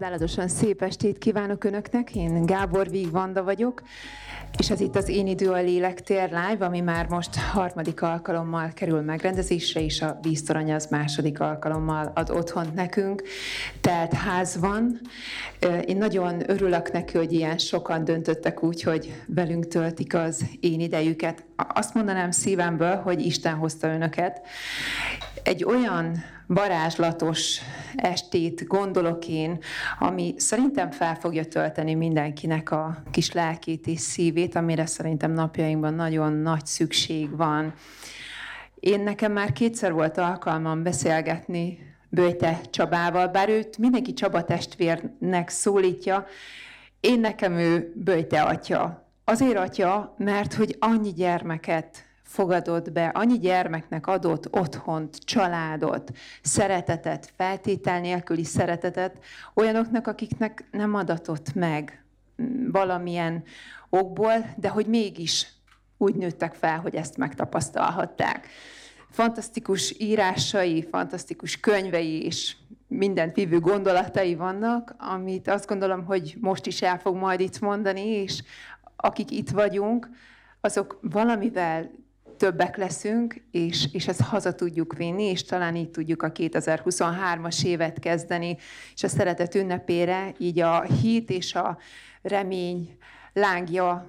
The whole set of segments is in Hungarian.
Csodálatosan szép estét kívánok Önöknek, én Gábor Víg Vanda vagyok, és ez itt az Én idő a Lélektér Live, ami már most harmadik alkalommal kerül megrendezésre, és a víztorony az második alkalommal ad otthont nekünk. Tehát ház van. Én nagyon örülök neki, hogy ilyen sokan döntöttek úgy, hogy velünk töltik az én idejüket. Azt mondanám szívemből, hogy Isten hozta önöket. Egy olyan varázslatos estét gondolok én, ami szerintem fel fogja tölteni mindenkinek a kis lelkét és szívét, amire szerintem napjainkban nagyon nagy szükség van. Én nekem már kétszer volt alkalmam beszélgetni Böjte Csabával, bár őt mindenki Csaba testvérnek szólítja, én nekem ő Böjte atya. Azért atya, mert hogy annyi gyermeket fogadott be, annyi gyermeknek adott otthont, családot, szeretetet, feltétel nélküli szeretetet olyanoknak, akiknek nem adatott meg valamilyen okból, de hogy mégis úgy nőttek fel, hogy ezt megtapasztalhatták. Fantasztikus írásai, fantasztikus könyvei és mindent vívő gondolatai vannak, amit azt gondolom, hogy most is el fog majd itt mondani, és akik itt vagyunk, azok valamivel többek leszünk, és, és ezt haza tudjuk vinni, és talán így tudjuk a 2023-as évet kezdeni, és a szeretet ünnepére így a hit és a remény lángja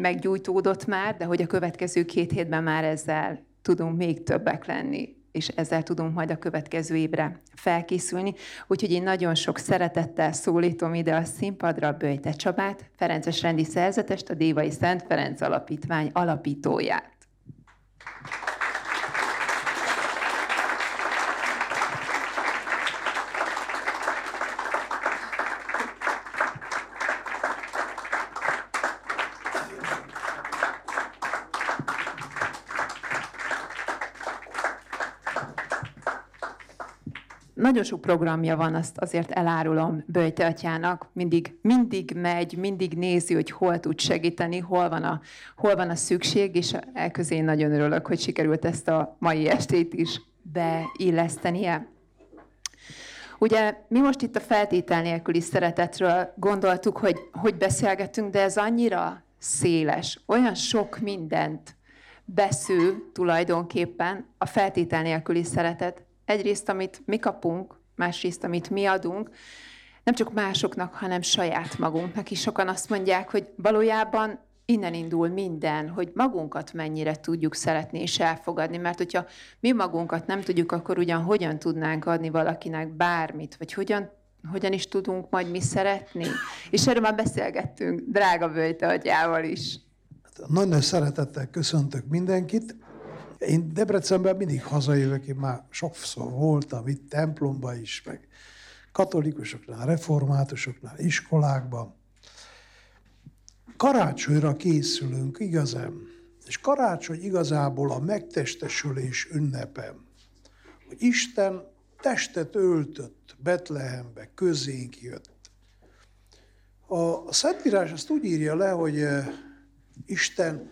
meggyújtódott már, de hogy a következő két hétben már ezzel tudunk még többek lenni és ezzel tudunk majd a következő évre felkészülni. Úgyhogy én nagyon sok szeretettel szólítom ide a színpadra Böjte Csabát, Ferences rendi szerzetest, a Dévai Szent Ferenc Alapítvány alapítóját. Nagyon sok programja van, azt azért elárulom Böjte atyának. Mindig, mindig megy, mindig nézi, hogy hol tud segíteni, hol van a, hol van a szükség, és elközé nagyon örülök, hogy sikerült ezt a mai estét is beillesztenie. Ugye mi most itt a feltétel nélküli szeretetről gondoltuk, hogy, hogy beszélgetünk, de ez annyira széles, olyan sok mindent besző tulajdonképpen a feltétel nélküli szeretet egyrészt, amit mi kapunk, másrészt, amit mi adunk, nem csak másoknak, hanem saját magunknak is. Sokan azt mondják, hogy valójában innen indul minden, hogy magunkat mennyire tudjuk szeretni és elfogadni, mert hogyha mi magunkat nem tudjuk, akkor ugyan hogyan tudnánk adni valakinek bármit, vagy hogyan, hogyan is tudunk majd mi szeretni. És erről már beszélgettünk drága Vöjte agyával is. Nagyon szeretettel köszöntök mindenkit. Én Debrecenben mindig hazajövök, én már sokszor voltam itt templomba is, meg katolikusoknál, reformátusoknál, iskolákban. Karácsonyra készülünk igazán, és karácsony igazából a megtestesülés ünnepem, hogy Isten testet öltött Betlehembe, közénk jött. A Szentírás azt úgy írja le, hogy eh, Isten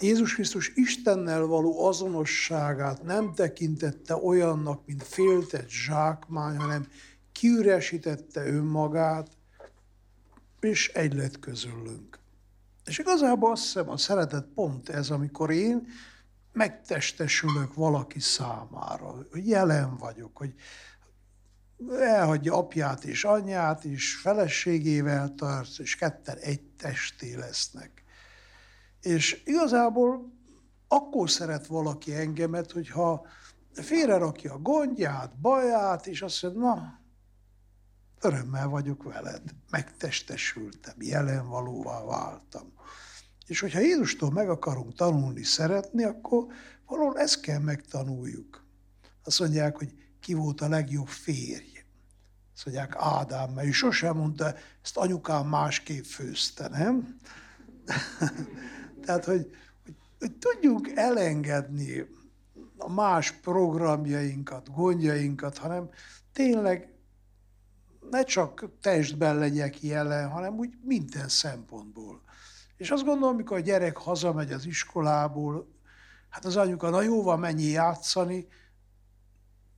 Jézus Krisztus Istennel való azonosságát nem tekintette olyannak, mint féltett zsákmány, hanem kiüresítette önmagát, és egy lett közülünk. És igazából azt hiszem, a szeretet pont ez, amikor én megtestesülök valaki számára, hogy jelen vagyok, hogy elhagyja apját és anyját, és feleségével tart, és ketten egy testé lesznek. És igazából akkor szeret valaki engemet, hogyha félrerakja a gondját, baját, és azt mondja, na, örömmel vagyok veled, megtestesültem, jelen valóvá váltam. És hogyha Jézustól meg akarunk tanulni, szeretni, akkor valahol ezt kell megtanuljuk. Azt mondják, hogy ki volt a legjobb férj. Azt mondják Ádám, mert ő sosem mondta, ezt anyukám másképp főzte, nem? Tehát, hogy, hogy, hogy tudjunk elengedni a más programjainkat, gondjainkat, hanem tényleg ne csak testben legyek jelen, hanem úgy minden szempontból. És azt gondolom, amikor a gyerek hazamegy az iskolából, hát az anyuka, na jó van, mennyi játszani,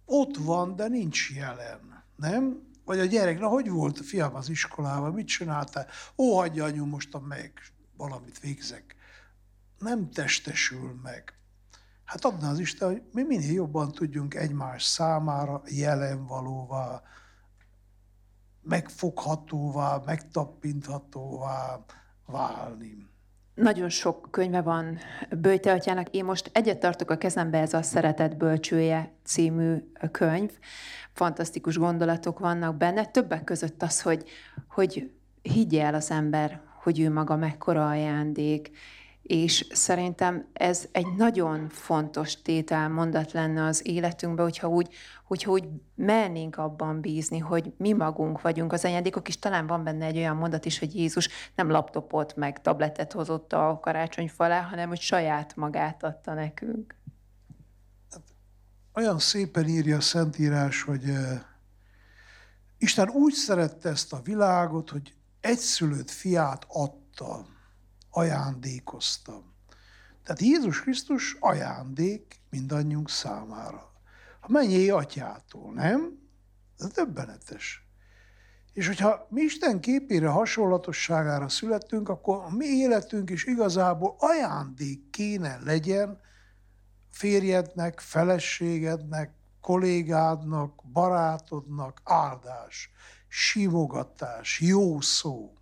ott van, de nincs jelen, nem? vagy a gyerek, na hogy volt a fiam az iskolában, mit csináltál? Ó, hagyja anyu, mostan meg valamit végzek. Nem testesül meg. Hát adna az Isten, hogy mi minél jobban tudjunk egymás számára jelen valóvá, megfoghatóvá, megtappinthatóvá válni. Nagyon sok könyve van Böjte atyának. Én most egyet tartok a kezembe, ez a Szeretet bölcsője című könyv. Fantasztikus gondolatok vannak benne. Többek között az, hogy, hogy higgye el az ember, hogy ő maga mekkora ajándék, és szerintem ez egy nagyon fontos tétel mondat lenne az életünkbe, hogyha úgy, hogyha úgy mernénk abban bízni, hogy mi magunk vagyunk az ajándékok, és talán van benne egy olyan mondat is, hogy Jézus nem laptopot meg tabletet hozott a karácsony falá, hanem hogy saját magát adta nekünk. Olyan szépen írja a Szentírás, hogy Isten úgy szerette ezt a világot, hogy egyszülött fiát adta ajándékoztam. Tehát Jézus Krisztus ajándék mindannyiunk számára. A mennyi atyától, nem? Ez döbbenetes. És hogyha mi Isten képére, hasonlatosságára születtünk, akkor a mi életünk is igazából ajándék kéne legyen férjednek, feleségednek, kollégádnak, barátodnak áldás, simogatás, jó szó.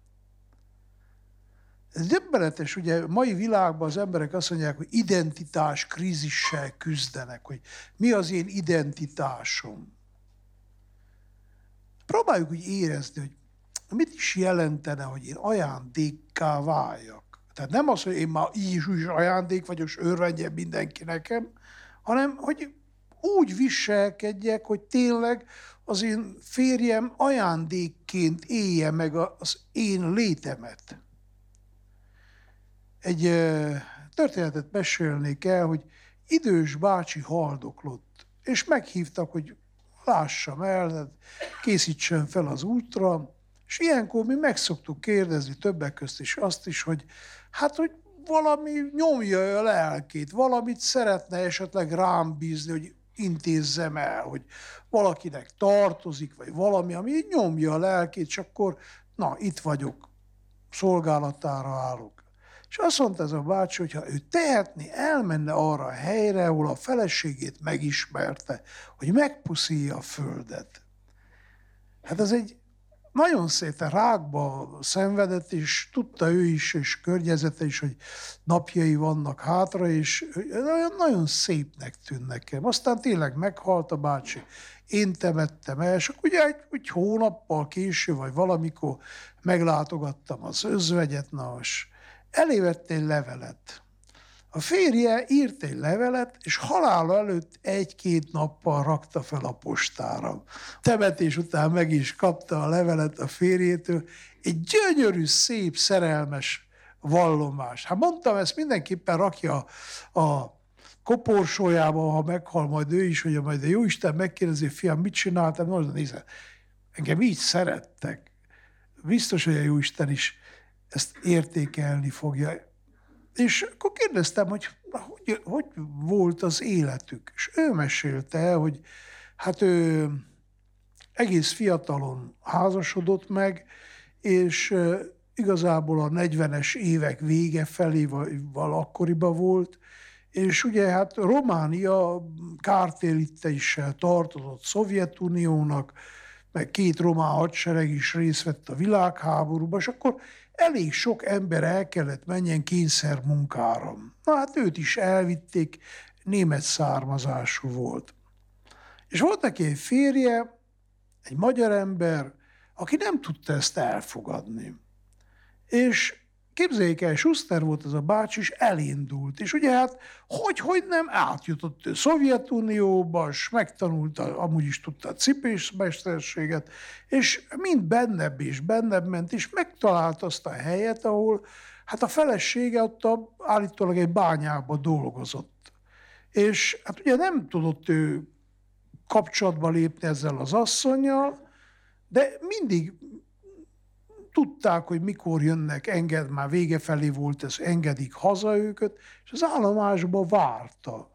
Ez döbbenetes, ugye mai világban az emberek azt mondják, hogy identitás krízissel küzdenek, hogy mi az én identitásom. Próbáljuk úgy érezni, hogy mit is jelentene, hogy én ajándékká váljak. Tehát nem az, hogy én már így is ajándék vagyok, és örvendjen mindenki nekem, hanem hogy úgy viselkedjek, hogy tényleg az én férjem ajándékként élje meg az én létemet egy történetet mesélnék el, hogy idős bácsi haldoklott, és meghívtak, hogy lássam el, készítsen fel az útra, és ilyenkor mi meg szoktuk kérdezni többek közt is azt is, hogy hát, hogy valami nyomja a lelkét, valamit szeretne esetleg rám bízni, hogy intézzem el, hogy valakinek tartozik, vagy valami, ami nyomja a lelkét, és akkor na, itt vagyok, szolgálatára állok. És azt mondta ez a bácsi, hogy ha ő tehetné, elmenne arra a helyre, ahol a feleségét megismerte, hogy megpuszíja a földet. Hát ez egy nagyon szép rákba szenvedett, és tudta ő is, és környezete is, hogy napjai vannak hátra, és nagyon szépnek tűn nekem. Aztán tényleg meghalt a bácsi, én temettem el, és akkor ugye egy, egy hónappal később, vagy valamikor meglátogattam az özvegyet, na, és elévett levelet. A férje írt egy levelet, és halála előtt egy-két nappal rakta fel a postára. Temetés után meg is kapta a levelet a férjétől. Egy gyönyörű, szép, szerelmes vallomás. Hát mondtam, ezt mindenképpen rakja a koporsójába, ha meghal majd ő is, hogy majd a Jóisten megkérdezi, fiam, mit csináltam? Most nézze, engem így szerettek. Biztos, hogy a Jóisten is ezt értékelni fogja. És akkor kérdeztem, hogy hogy, hogy volt az életük. És ő mesélte hogy hát ő egész fiatalon házasodott meg, és igazából a 40-es évek vége felé, vagy akkoriban volt, és ugye hát Románia kártérítésel tartozott Szovjetuniónak, meg két román hadsereg is részt vett a világháborúban, és akkor elég sok ember el kellett menjen kényszer munkára. Na hát őt is elvitték, német származású volt. És volt neki egy férje, egy magyar ember, aki nem tudta ezt elfogadni. És Képzeljék el, Schuster volt az a bácsi, és elindult. És ugye hát, hogy, hogy nem átjutott ő Szovjetunióba, és megtanulta, amúgy is tudta a cipésmesterséget, és mind bennebb és bennebb ment, és megtalálta azt a helyet, ahol hát a felesége ott a, állítólag egy bányába dolgozott. És hát ugye nem tudott ő kapcsolatba lépni ezzel az asszonyjal, de mindig tudták, hogy mikor jönnek, enged, már vége felé volt ez, engedik haza őket, és az állomásba várta.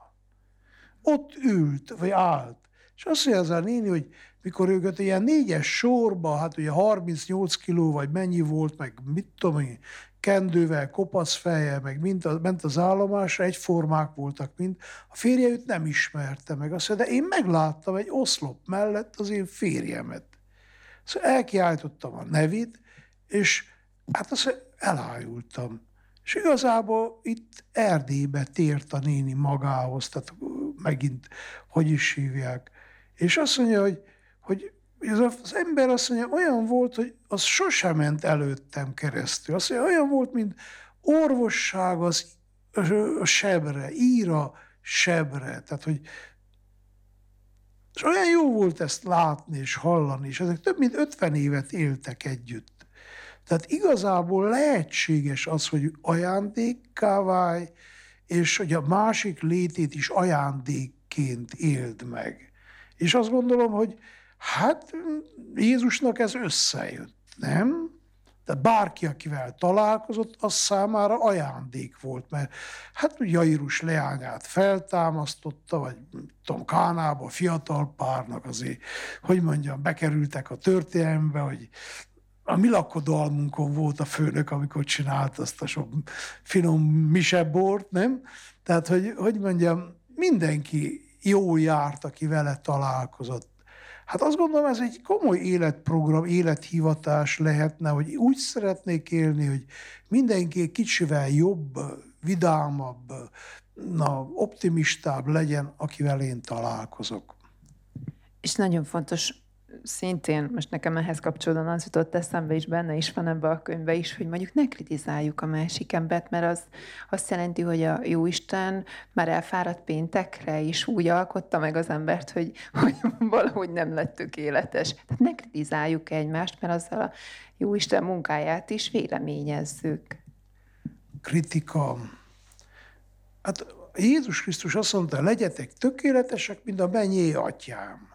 Ott ült, vagy állt, És azt mondja az a néni, hogy mikor őket ilyen négyes sorba, hát ugye 38 kiló, vagy mennyi volt, meg mit tudom én, kendővel, kopasz feje, meg mind a, ment az állomásra, egyformák voltak mind. A férje őt nem ismerte meg. Azt mondja, de én megláttam egy oszlop mellett az én férjemet. Szóval elkiáltottam a nevét, és hát azt elájultam. És igazából itt Erdélybe tért a néni magához, tehát megint, hogy is hívják. És azt mondja, hogy, hogy ez az ember azt mondja, olyan volt, hogy az sosem ment előttem keresztül. Azt mondja, olyan volt, mint orvosság az a sebre, íra sebre. Tehát, hogy és olyan jó volt ezt látni és hallani, és ezek több mint 50 évet éltek együtt. Tehát igazából lehetséges az, hogy ajándékká válj, és hogy a másik létét is ajándékként éld meg. És azt gondolom, hogy hát Jézusnak ez összejött, nem? Tehát bárki, akivel találkozott, az számára ajándék volt, mert hát Jairus leányát feltámasztotta, vagy tudom, Kánába fiatal párnak azért, hogy mondjam, bekerültek a történelembe, hogy a mi lakodalmunkon volt a főnök, amikor csinált azt a sok finom misebort, nem? Tehát, hogy, hogy mondjam, mindenki jó járt, aki vele találkozott. Hát azt gondolom, ez egy komoly életprogram, élethivatás lehetne, hogy úgy szeretnék élni, hogy mindenki kicsivel jobb, vidámabb, na, optimistább legyen, akivel én találkozok. És nagyon fontos szintén most nekem ehhez kapcsolódóan az jutott eszembe is, benne is van ebbe a könyvbe is, hogy mondjuk ne kritizáljuk a másik embert, mert az azt jelenti, hogy a Jóisten már elfáradt péntekre is úgy alkotta meg az embert, hogy, hogy valahogy nem lett tökéletes. Tehát ne kritizáljuk egymást, mert azzal a Jóisten munkáját is véleményezzük. Kritika. Hát Jézus Krisztus azt mondta, legyetek tökéletesek, mint a mennyei atyám.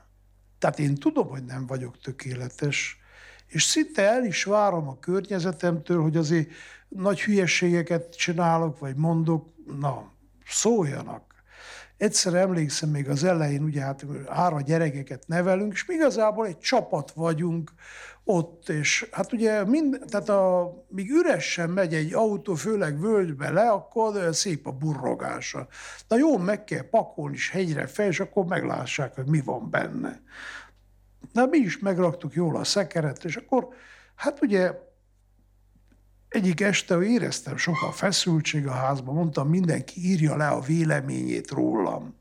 Tehát én tudom, hogy nem vagyok tökéletes, és szinte el is várom a környezetemtől, hogy azért nagy hülyeségeket csinálok, vagy mondok, na, szóljanak. Egyszer emlékszem még az elején, ugye hát hára gyerekeket nevelünk, és mi igazából egy csapat vagyunk ott, és hát ugye mind, tehát a, míg üresen megy egy autó, főleg völgybe le, akkor szép a burrogása. Na jó, meg kell pakolni is hegyre fel, és akkor meglássák, hogy mi van benne. Na mi is megraktuk jól a szekeret, és akkor hát ugye egyik este éreztem sokkal feszültség a házban, mondtam, mindenki írja le a véleményét rólam.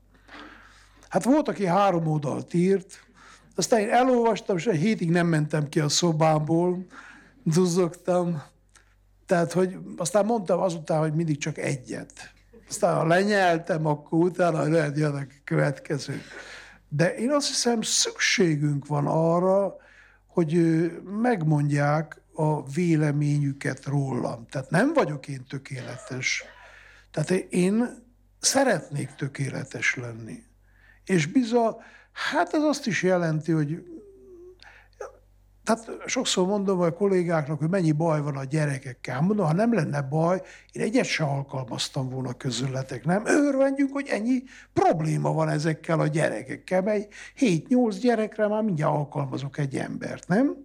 Hát volt, aki három oldalt írt, aztán én elolvastam, és egy hétig nem mentem ki a szobámból, duzzogtam. Tehát, hogy aztán mondtam azután, hogy mindig csak egyet. Aztán ha lenyeltem, akkor utána lehet jön a következő. De én azt hiszem, szükségünk van arra, hogy megmondják a véleményüket rólam. Tehát nem vagyok én tökéletes. Tehát én szeretnék tökéletes lenni. És bizony, hát ez azt is jelenti, hogy tehát sokszor mondom a kollégáknak, hogy mennyi baj van a gyerekekkel. Mondom, ha nem lenne baj, én egyet se alkalmaztam volna közületek, nem? Örvendjünk, hogy ennyi probléma van ezekkel a gyerekekkel, mely 7-8 gyerekre már mindjárt alkalmazok egy embert, nem?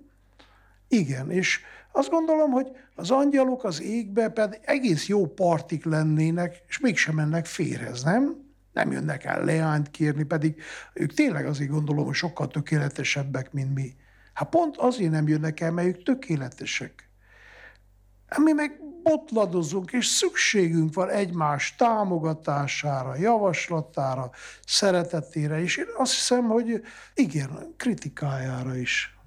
Igen, és azt gondolom, hogy az angyalok az égbe pedig egész jó partik lennének, és mégsem mennek férhez, nem? Nem jönnek el leányt kérni, pedig ők tényleg azért gondolom, hogy sokkal tökéletesebbek, mint mi. Hát pont azért nem jönnek el, mert ők tökéletesek. Mi meg botladozunk, és szükségünk van egymás támogatására, javaslatára, szeretetére, és én azt hiszem, hogy igen, kritikájára is.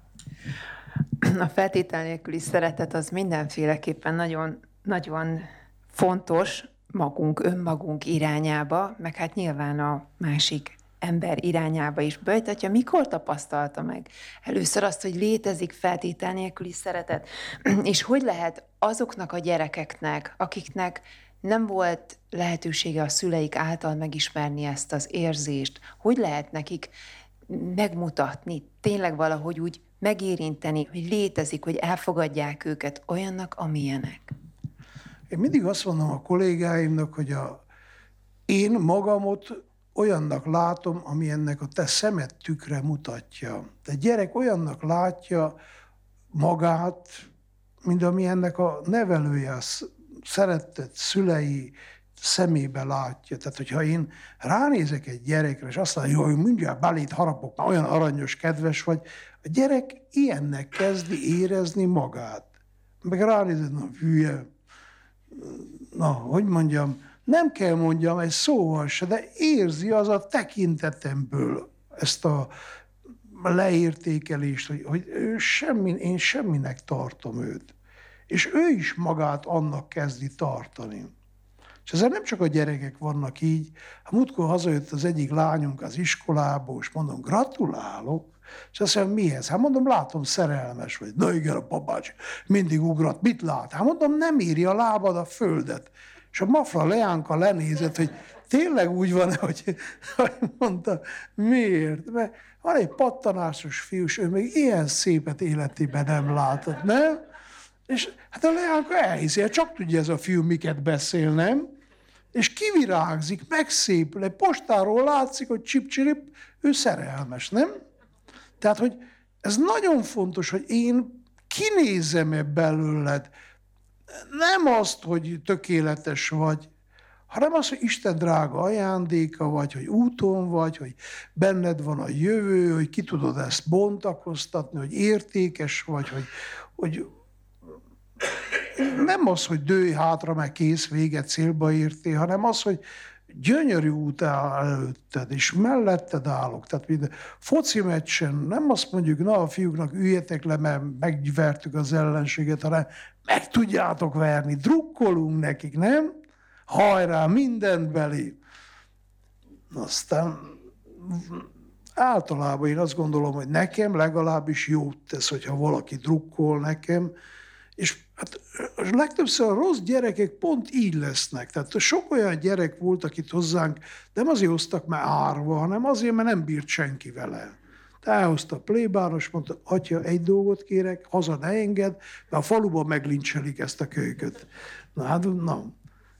A feltétel nélküli szeretet az mindenféleképpen nagyon, nagyon fontos magunk, önmagunk irányába, meg hát nyilván a másik ember irányába is. Bejtatja, mikor tapasztalta meg először azt, hogy létezik feltétel nélküli szeretet, és hogy lehet azoknak a gyerekeknek, akiknek nem volt lehetősége a szüleik által megismerni ezt az érzést, hogy lehet nekik megmutatni, tényleg valahogy úgy megérinteni, hogy létezik, hogy elfogadják őket olyannak, amilyenek. Én mindig azt mondom a kollégáimnak, hogy a, én magamot olyannak látom, ami ennek a te szemed tükre mutatja. Te gyerek olyannak látja magát, mint ami ennek a nevelője, a szeretett szülei szemébe látja. Tehát, hogyha én ránézek egy gyerekre, és azt mondja, hogy mindjárt belét harapok, már olyan aranyos, kedves vagy, a gyerek ilyennek kezdi érezni magát. Meg ránézed, na hülye, na, hogy mondjam, nem kell mondjam egy szóval se, de érzi az a tekintetemből ezt a leértékelést, hogy, hogy ő semmi, én semminek tartom őt. És ő is magát annak kezdi tartani. És ezzel nem csak a gyerekek vannak így. A múltkor hazajött az egyik lányunk az iskolából, és mondom, gratulálok, és azt mondja, mihez? Hát mondom, látom, szerelmes vagy. Na igen, a babács mindig ugrat. Mit lát? Hát mondom, nem írja a lábad a földet. És a Mafra Leánka lenézett, hogy tényleg úgy van, hogy, hogy mondta, miért? Mert van egy pattanásos fiú, és ő még ilyen szépet életében nem látott, nem? És hát a Leánka elhiszi, hát csak tudja ez a fiú miket beszél, nem? És kivirágzik, megszépül, egy postáról látszik, hogy csip ő szerelmes, nem? Tehát, hogy ez nagyon fontos, hogy én kinézem-e belőled, nem azt, hogy tökéletes vagy, hanem az, hogy Isten drága ajándéka vagy, hogy úton vagy, hogy benned van a jövő, hogy ki tudod ezt bontakoztatni, hogy értékes vagy, hogy, hogy nem az, hogy dőj hátra, meg kész, véget, célba értél, hanem az, hogy gyönyörű út áll előtted, és melletted állok. Tehát mind foci meccsen nem azt mondjuk, na a fiúknak üljetek le, mert megvertük az ellenséget, hanem meg tudjátok verni, drukkolunk nekik, nem? Hajrá, mindent belé. Aztán általában én azt gondolom, hogy nekem legalábbis jót tesz, hogyha valaki drukkol nekem, és hát legtöbbször a rossz gyerekek pont így lesznek. Tehát sok olyan gyerek volt, akit hozzánk nem azért hoztak már árva, hanem azért, mert nem bírt senki vele. Elhozta a plébános, mondta, atya, egy dolgot kérek, haza ne enged, mert a faluban meglincselik ezt a kölyköt. Na hát, na.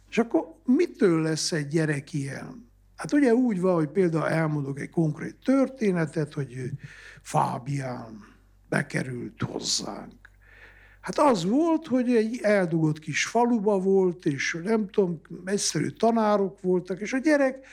És akkor mitől lesz egy gyerek ilyen? Hát ugye úgy van, hogy például elmondok egy konkrét történetet, hogy Fábián bekerült hozzánk Hát az volt, hogy egy eldugott kis faluba volt, és nem tudom, egyszerű tanárok voltak, és a gyerek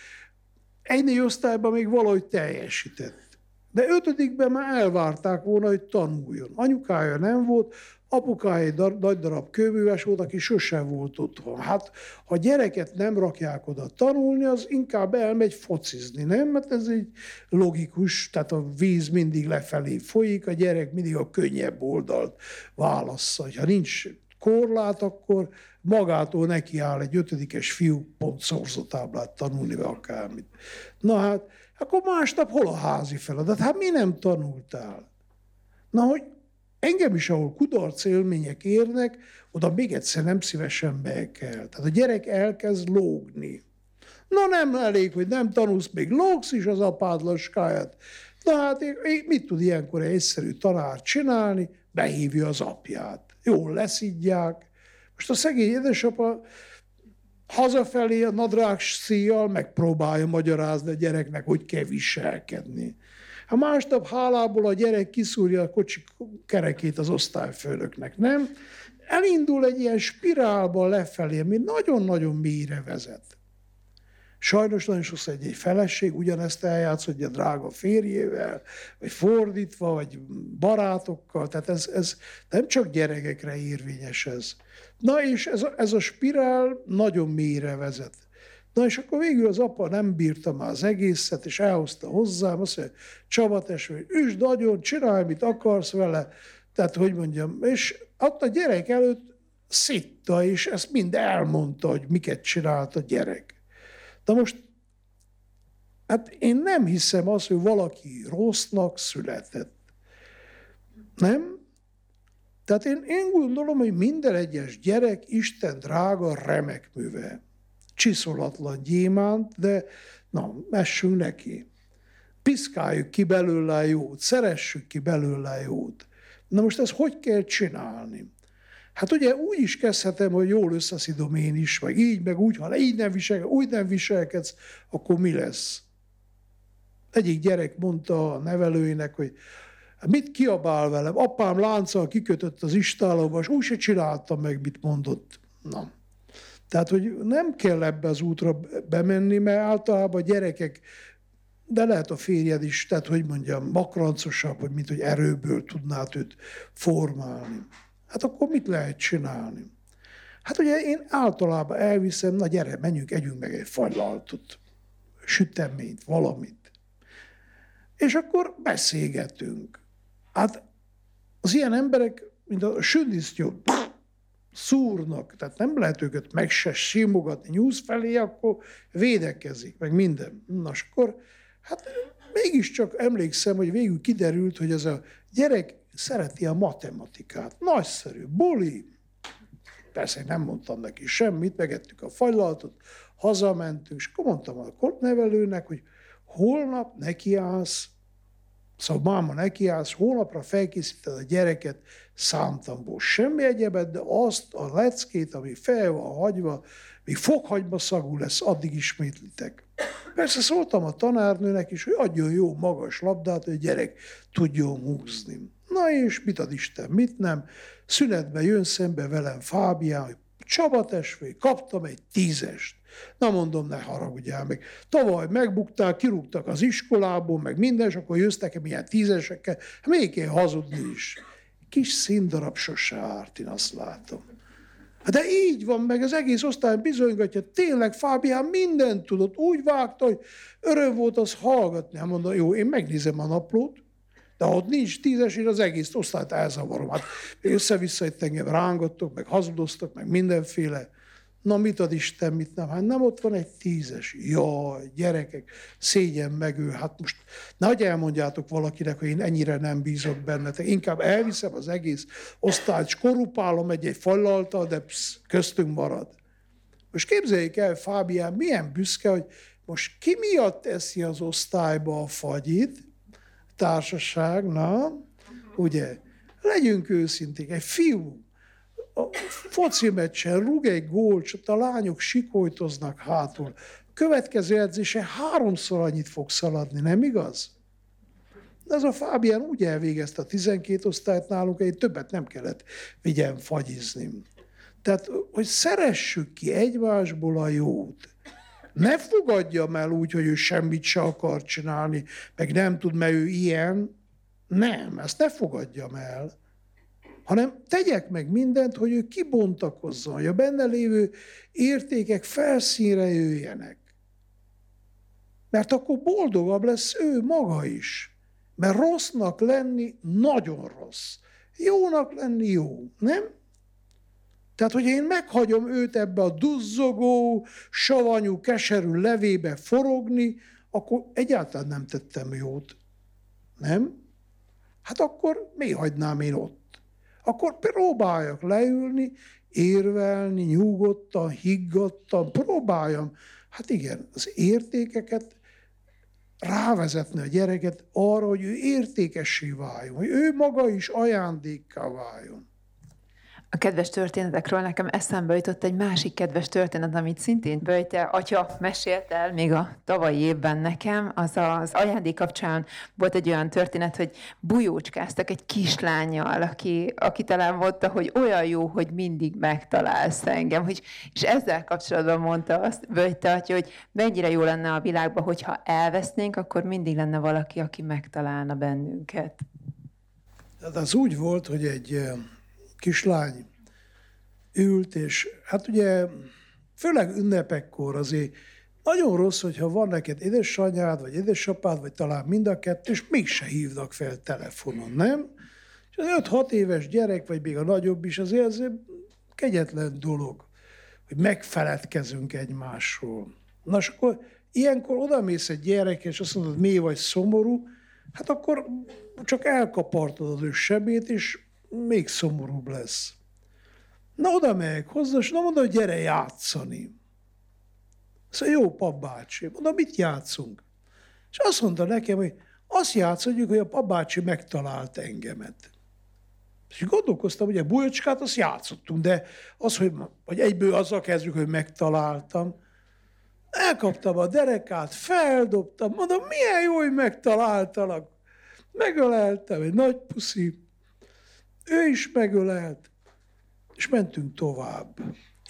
egy osztályban még valahogy teljesített. De ötödikben már elvárták volna, hogy tanuljon. Anyukája nem volt, apukája egy dar- nagy darab kőműves volt, aki sosem volt otthon. Hát, ha gyereket nem rakják oda tanulni, az inkább elmegy focizni, nem? Mert ez egy logikus, tehát a víz mindig lefelé folyik, a gyerek mindig a könnyebb oldalt válassza. Ha nincs korlát, akkor magától nekiáll egy ötödikes fiú pont szorzatáblát tanulni, vagy akármit. Na hát, akkor másnap hol a házi feladat? Hát mi nem tanultál? Na, hogy engem is, ahol kudarc élmények érnek, oda még egyszer nem szívesen be kell. Tehát a gyerek elkezd lógni. Na nem elég, hogy nem tanulsz, még lógsz is az apád laskáját. Na hát mit tud ilyenkor egy egyszerű tanár csinálni? Behívja az apját. Jól leszidják. Most a szegény édesapa hazafelé a nadrág szíjjal megpróbálja magyarázni a gyereknek, hogy kell viselkedni. A másnap hálából a gyerek kiszúrja a kocsi kerekét az osztályfőnöknek, nem? Elindul egy ilyen spirálba lefelé, ami nagyon-nagyon mélyre vezet. Sajnos nagyon sokszor egy, egy feleség ugyanezt eljátszodja drága férjével, vagy fordítva, vagy barátokkal, tehát ez, ez nem csak gyerekekre érvényes ez. Na és ez a, ez a spirál nagyon mélyre vezet. Na és akkor végül az apa nem bírta már az egészet, és elhozta hozzám, azt mondja, Csaba testvére, üsd agyon, csinálj, mit akarsz vele. Tehát, hogy mondjam, és ott a gyerek előtt szitta, és ezt mind elmondta, hogy miket csinált a gyerek. Na most, hát én nem hiszem azt, hogy valaki rossznak született. Nem? Tehát én, én gondolom, hogy minden egyes gyerek Isten drága remek műve csiszolatlan gyémánt, de na, messünk neki. Piszkáljuk ki belőle a jót, szeressük ki belőle a jót. Na most ezt hogy kell csinálni? Hát ugye úgy is kezdhetem, hogy jól összeszidom én is, meg így, meg úgy, ha így nem visel, úgy nem viselkedsz, akkor mi lesz? Egyik gyerek mondta a nevelőinek, hogy mit kiabál velem? Apám lánccal kikötött az istálóba, és úgy se csináltam meg, mit mondott. Na. Tehát, hogy nem kell ebbe az útra bemenni, mert általában a gyerekek, de lehet a férjed is, tehát, hogy mondjam, makrancosabb, vagy mint hogy erőből tudnád őt formálni. Hát akkor mit lehet csinálni? Hát ugye én általában elviszem, na gyere, menjünk, együnk meg egy fagylaltot, süteményt, valamit. És akkor beszélgetünk. Hát az ilyen emberek, mint a sündizsztyó, szúrnak, tehát nem lehet őket meg se simogatni nyúz felé, akkor védekezik, meg minden. Na, akkor hát mégiscsak emlékszem, hogy végül kiderült, hogy ez a gyerek szereti a matematikát. Nagyszerű, buli. Persze nem mondtam neki semmit, megettük a fajlaltot, hazamentünk, és akkor mondtam a nevelőnek, hogy holnap nekiállsz Szóval máma nekiállsz, hónapra felkészíted a gyereket számtamból. Semmi egyebet, de azt a leckét, ami fel van hagyva, még fokhagyma szagú lesz, addig ismétlitek. Persze szóltam a tanárnőnek is, hogy adjon jó magas labdát, hogy a gyerek tudjon húzni. Na és mit ad Isten, mit nem? Szünetben jön szembe velem Fábián, hogy Csaba testvér, kaptam egy tízest. Na mondom, ne haragudjál meg. Tavaly megbukták, kirúgtak az iskolából, meg minden, és akkor jössz nekem ilyen tízesekkel. Még kell hazudni is. Kis színdarab sose árt, én azt látom. Hát de így van, meg az egész osztály bizonygatja, tényleg Fábián mindent tudott, úgy vágta, hogy öröm volt az hallgatni. Hát mondom, jó, én megnézem a naplót, de ha ott nincs tízes, én az egész osztályt elzavarom. Hát össze-vissza itt engem rángattok, meg hazudoztak, meg mindenféle. Na mit ad Isten, mit nem? Hát nem ott van egy tízes. Jaj, gyerekek, szégyen meg ő. Hát most nagy elmondjátok valakinek, hogy én ennyire nem bízok bennetek. Inkább elviszem az egész osztályt, korupálom egy-egy fallaltal, de psz, köztünk marad. Most képzeljék el, Fábián, milyen büszke, hogy most ki miatt teszi az osztályba a fagyit, társaság, na, ugye, legyünk őszinték, egy fiú a foci meccsen rúg egy gólt, a lányok sikolytoznak hátul. Következő edzése háromszor annyit fog szaladni, nem igaz? Ez a Fábián úgy elvégezte a 12 osztályt nálunk, hogy többet nem kellett vigyen fagyizni. Tehát, hogy szeressük ki egymásból a jót. Ne fogadjam el úgy, hogy ő semmit se akar csinálni, meg nem tud, mert ő ilyen. Nem, ezt ne fogadjam el hanem tegyek meg mindent, hogy ő kibontakozzon, hogy a benne lévő értékek felszínre jöjjenek. Mert akkor boldogabb lesz ő maga is. Mert rossznak lenni nagyon rossz. Jónak lenni jó, nem? Tehát, hogy én meghagyom őt ebbe a duzzogó, savanyú, keserű levébe forogni, akkor egyáltalán nem tettem jót. Nem? Hát akkor mi hagynám én ott? Akkor próbáljak leülni, érvelni, nyugodtan, higgadtan, próbáljam, hát igen, az értékeket rávezetni a gyereket arra, hogy ő értékessé váljon, hogy ő maga is ajándékká váljon. A kedves történetekről nekem eszembe jutott egy másik kedves történet, amit szintén Böjte atya mesélt el még a tavalyi évben nekem. Az az ajándék kapcsán volt egy olyan történet, hogy bujócskáztak egy kislányjal, aki, aki talán mondta, hogy olyan jó, hogy mindig megtalálsz engem. Hogy, és ezzel kapcsolatban mondta azt Böjte atya, hogy mennyire jó lenne a világban, hogyha elvesznénk, akkor mindig lenne valaki, aki megtalálna bennünket. Hát az úgy volt, hogy egy kislány ült, és hát ugye főleg ünnepekkor azért nagyon rossz, hogyha van neked édesanyád, vagy édesapád, vagy talán mind a kettő, és mégse hívnak fel telefonon, nem? És az 5-6 éves gyerek, vagy még a nagyobb is, azért ez kegyetlen dolog, hogy megfeledkezünk egymásról. Na, és akkor ilyenkor odamész egy gyerek, és azt mondod, mi vagy szomorú, hát akkor csak elkapartod az ő sebét, és még szomorúbb lesz. Na oda megyek hozzá, és na mondom, gyere játszani. Szóval jó papbácsi. Mondom, mit játszunk? És azt mondta nekem, hogy azt játszhatjuk, hogy a papbácsi megtalált engemet. És gondolkoztam, hogy a bujocskát azt játszottunk, de az, hogy, hogy egyből azzal kezdjük, hogy megtaláltam, elkaptam a derekát, feldobtam, mondom, milyen jó, hogy megtaláltalak. Megöleltem, egy nagy puszi, ő is megölelt, és mentünk tovább.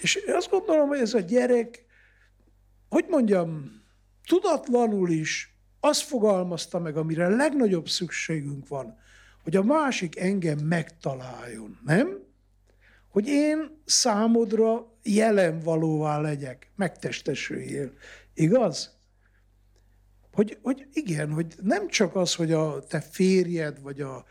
És azt gondolom, hogy ez a gyerek, hogy mondjam, tudatlanul is azt fogalmazta meg, amire a legnagyobb szükségünk van, hogy a másik engem megtaláljon, nem? Hogy én számodra jelen valóvá legyek, megtestesüljél. Igaz? Hogy, hogy igen, hogy nem csak az, hogy a te férjed, vagy a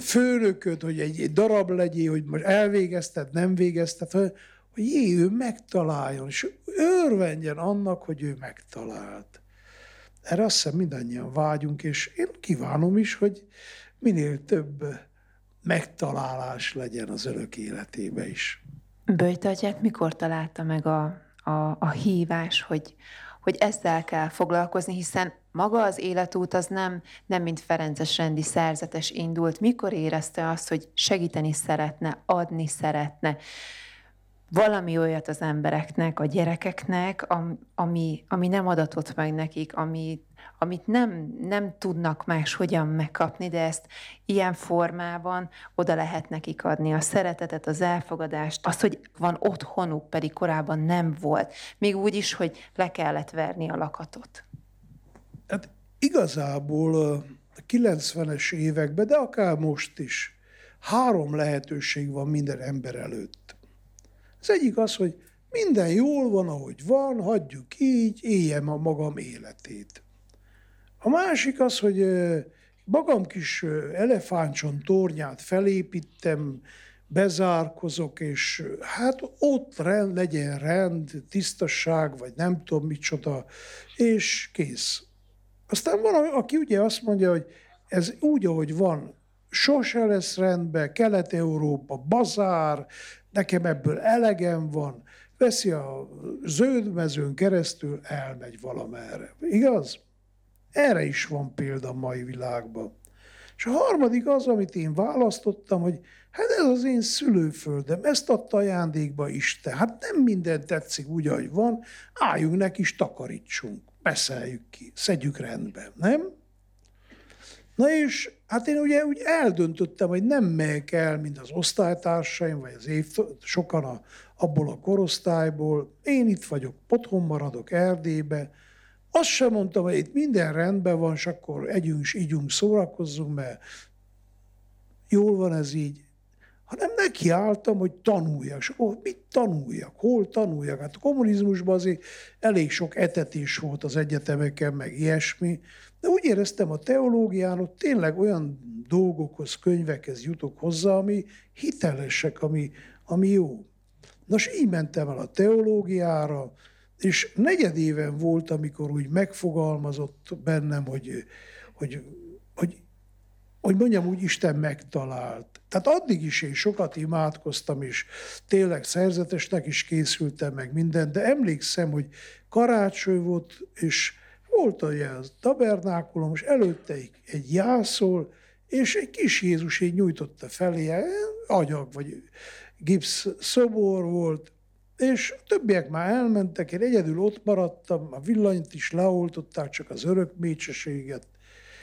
főnököd, hogy egy, darab legyél, hogy most elvégezted, nem végezted, hogy, hogy jé, ő megtaláljon, és örvendjen annak, hogy ő megtalált. Erre azt hiszem mindannyian vágyunk, és én kívánom is, hogy minél több megtalálás legyen az örök életébe is. Böjtatyát mikor találta meg a, a, a hívás, hogy, hogy ezzel kell foglalkozni, hiszen maga az életút az nem, nem mint Ferences rendi szerzetes indult. Mikor érezte azt, hogy segíteni szeretne, adni szeretne, valami olyat az embereknek, a gyerekeknek, ami, ami nem adatott meg nekik, ami, amit nem, nem tudnak más hogyan megkapni, de ezt ilyen formában oda lehet nekik adni. A szeretetet, az elfogadást, azt, hogy van otthonuk, pedig korábban nem volt. Még úgy is, hogy le kellett verni a lakatot. Hát igazából a 90-es években, de akár most is, három lehetőség van minden ember előtt. Az egyik az, hogy minden jól van, ahogy van, hagyjuk így, éljem a magam életét. A másik az, hogy magam kis elefántson tornyát felépítem, bezárkozok, és hát ott rend, legyen rend, tisztasság, vagy nem tudom micsoda, és kész. Aztán van, aki ugye azt mondja, hogy ez úgy, ahogy van, sose lesz rendben, Kelet-Európa, bazár, nekem ebből elegem van, veszi a zöld mezőn keresztül, elmegy valamerre. Igaz? Erre is van példa a mai világban. És a harmadik az, amit én választottam, hogy hát ez az én szülőföldem, ezt adta ajándékba Isten. Hát nem minden tetszik úgy, ahogy van, álljunk neki is takarítsunk, beszeljük ki, szedjük rendbe, nem? Na és hát én ugye úgy eldöntöttem, hogy nem megyek el, mint az osztálytársaim, vagy az év, sokan a, abból a korosztályból. Én itt vagyok, otthon maradok Erdélybe. Azt sem mondtam, hogy itt minden rendben van, és akkor együnk, ígyunk, szórakozzunk, mert jól van ez így hanem nekiálltam, hogy tanuljak. És akkor mit tanuljak? Hol tanuljak? Hát a kommunizmusban azért elég sok etetés volt az egyetemeken, meg ilyesmi, de úgy éreztem a teológián, ott tényleg olyan dolgokhoz, könyvekhez jutok hozzá, ami hitelesek, ami, ami jó. Nos, így mentem el a teológiára, és negyed éven volt, amikor úgy megfogalmazott bennem, hogy, hogy, hogy hogy mondjam úgy, Isten megtalált. Tehát addig is én sokat imádkoztam, és tényleg szerzetesnek is készültem meg minden, de emlékszem, hogy karácsony volt, és volt olyan az tabernákulum, és előtte egy, egy jászol, és egy kis Jézus így nyújtotta felé, agyag vagy gipsz szobor volt, és többiek már elmentek, én egyedül ott maradtam, a villanyt is leoltották, csak az örök mécseséget,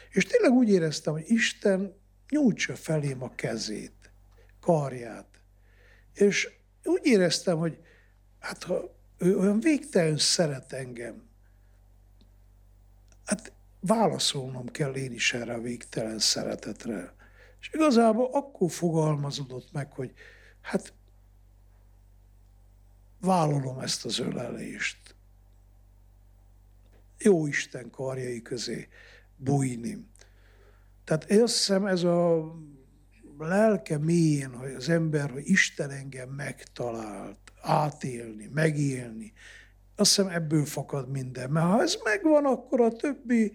és tényleg úgy éreztem, hogy Isten nyújtsa felém a kezét, karját. És úgy éreztem, hogy hát ha ő olyan végtelen szeret engem, hát válaszolnom kell én is erre a végtelen szeretetre. És igazából akkor fogalmazódott meg, hogy hát vállalom ezt az ölelést. Jó Isten karjai közé bújni. Tehát én azt hiszem ez a lelke mélyén, hogy az ember, hogy Isten engem megtalált, átélni, megélni, azt hiszem ebből fakad minden. Mert ha ez megvan, akkor a többi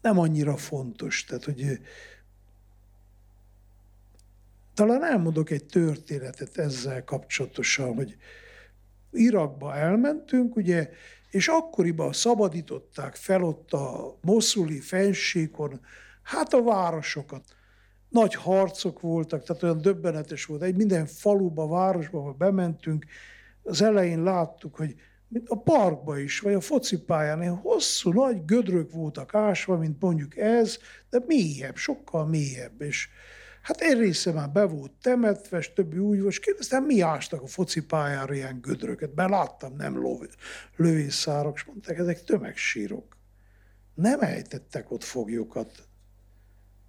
nem annyira fontos. Tehát, hogy talán elmondok egy történetet ezzel kapcsolatosan, hogy Irakba elmentünk, ugye és akkoriban szabadították fel ott a moszuli fensíkon, hát a városokat. Nagy harcok voltak, tehát olyan döbbenetes volt. Egy minden faluba, városba bementünk, az elején láttuk, hogy a parkba is, vagy a focipályán, hosszú, nagy gödrök voltak ásva, mint mondjuk ez, de mélyebb, sokkal mélyebb, és hát egy része már be volt temetve, és többi úgy volt, és kérdeztem, mi ástak a focipályára ilyen gödröket, mert láttam, nem lövészárok, és mondták, ezek tömegsírok. Nem ejtettek ott foglyokat.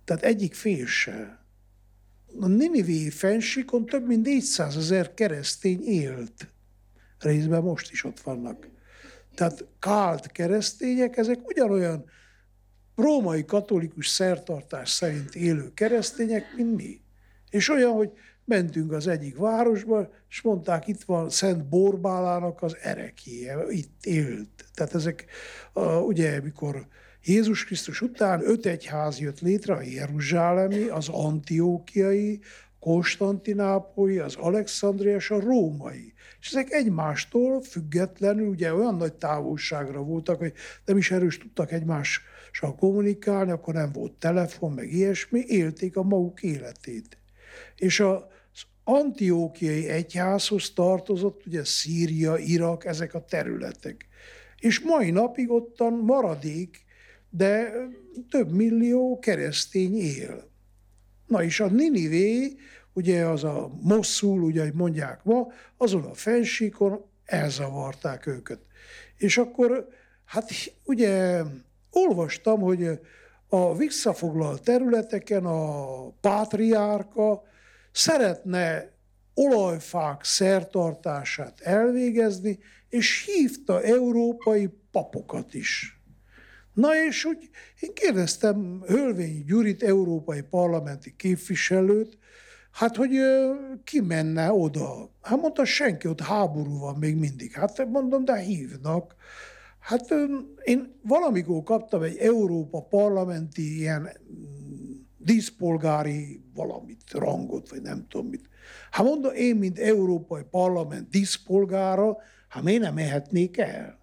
Tehát egyik fél se. A Ninivé fensíkon több mint 400 ezer keresztény élt részben most is ott vannak. Tehát kált keresztények, ezek ugyanolyan római katolikus szertartás szerint élő keresztények, mint mi. És olyan, hogy mentünk az egyik városba, és mondták, itt van Szent Borbálának az erekje, itt élt. Tehát ezek, ugye, mikor Jézus Krisztus után öt egyház jött létre, a Jeruzsálemi, az Antiókiai, Konstantinápolyi, az Alexandria és a Római. És ezek egymástól függetlenül, ugye olyan nagy távolságra voltak, hogy nem is erős tudtak egymással kommunikálni, akkor nem volt telefon, meg ilyesmi, élték a maguk életét. És az antiókiai egyházhoz tartozott ugye Szíria, Irak, ezek a területek. És mai napig ottan maradék, de több millió keresztény él. Na és a Ninivé ugye az a Mosszul, ugye, mondják ma, azon a fensíkon elzavarták őket. És akkor, hát ugye olvastam, hogy a visszafoglalt területeken a pátriárka szeretne olajfák szertartását elvégezni, és hívta európai papokat is. Na és úgy én kérdeztem Hölvényi Gyurit, európai parlamenti képviselőt, Hát, hogy ki menne oda? Hát mondta, senki, ott háború van még mindig. Hát mondom, de hívnak. Hát én valamikor kaptam egy Európa parlamenti ilyen mm, díszpolgári valamit, rangot, vagy nem tudom mit. Hát mondom, én, mint Európai Parlament díszpolgára, hát miért nem mehetnék el?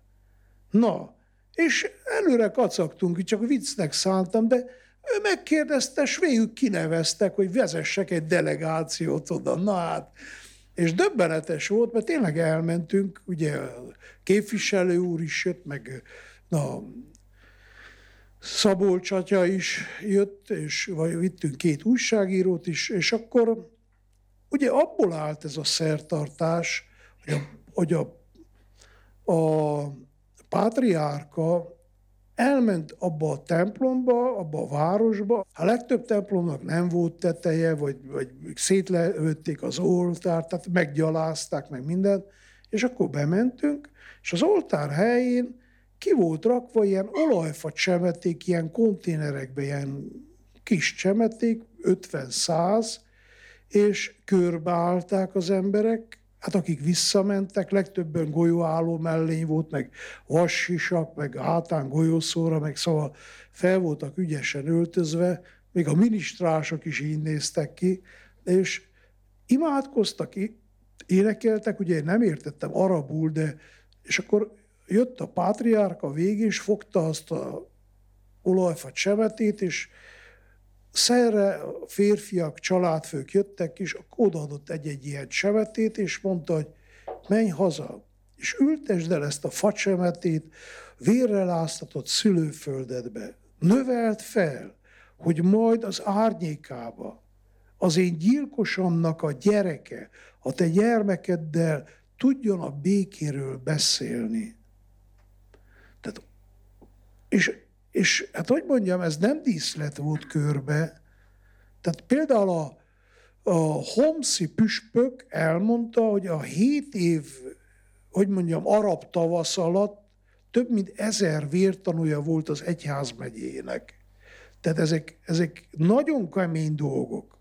Na, és előre kacagtunk, csak viccnek szántam, de ő megkérdezte, és végül kineveztek, hogy vezessek egy delegációt oda. Na hát, és döbbenetes volt, mert tényleg elmentünk, ugye a képviselő úr is jött, meg na, Szabolcs atya is jött, és vagy vittünk két újságírót is, és akkor ugye abból állt ez a szertartás, hogy a, hogy a, a pátriárka elment abba a templomba, abba a városba. A legtöbb templomnak nem volt teteje, vagy, vagy szétlőtték az oltárt, tehát meggyalázták meg mindent, és akkor bementünk, és az oltár helyén ki volt rakva ilyen olajfa csemeték, ilyen konténerekbe, ilyen kis csemeték, 50-100, és körbeállták az emberek, Hát akik visszamentek, legtöbben golyóálló mellény volt, meg vassisak, meg hátán golyószóra, meg szóval fel voltak ügyesen öltözve, még a minisztrások is így néztek ki, és imádkoztak, énekeltek, ugye én nem értettem arabul, de és akkor jött a pátriárka végig, és fogta azt a olajfa csemetét, és Szerre a férfiak, családfők jöttek, és akkor odaadott egy-egy ilyen csemetét, és mondta, hogy menj haza, és ültesd el ezt a facsemetét vérrel áztatott szülőföldedbe. Növelt fel, hogy majd az árnyékába az én gyilkosomnak a gyereke, a te gyermekeddel tudjon a békéről beszélni. Tehát, és és hát hogy mondjam, ez nem díszlet volt körbe. Tehát például a, a Homszi püspök elmondta, hogy a hét év, hogy mondjam, arab tavasz alatt több mint ezer vértanúja volt az egyházmegyének. Tehát ezek, ezek nagyon kemény dolgok.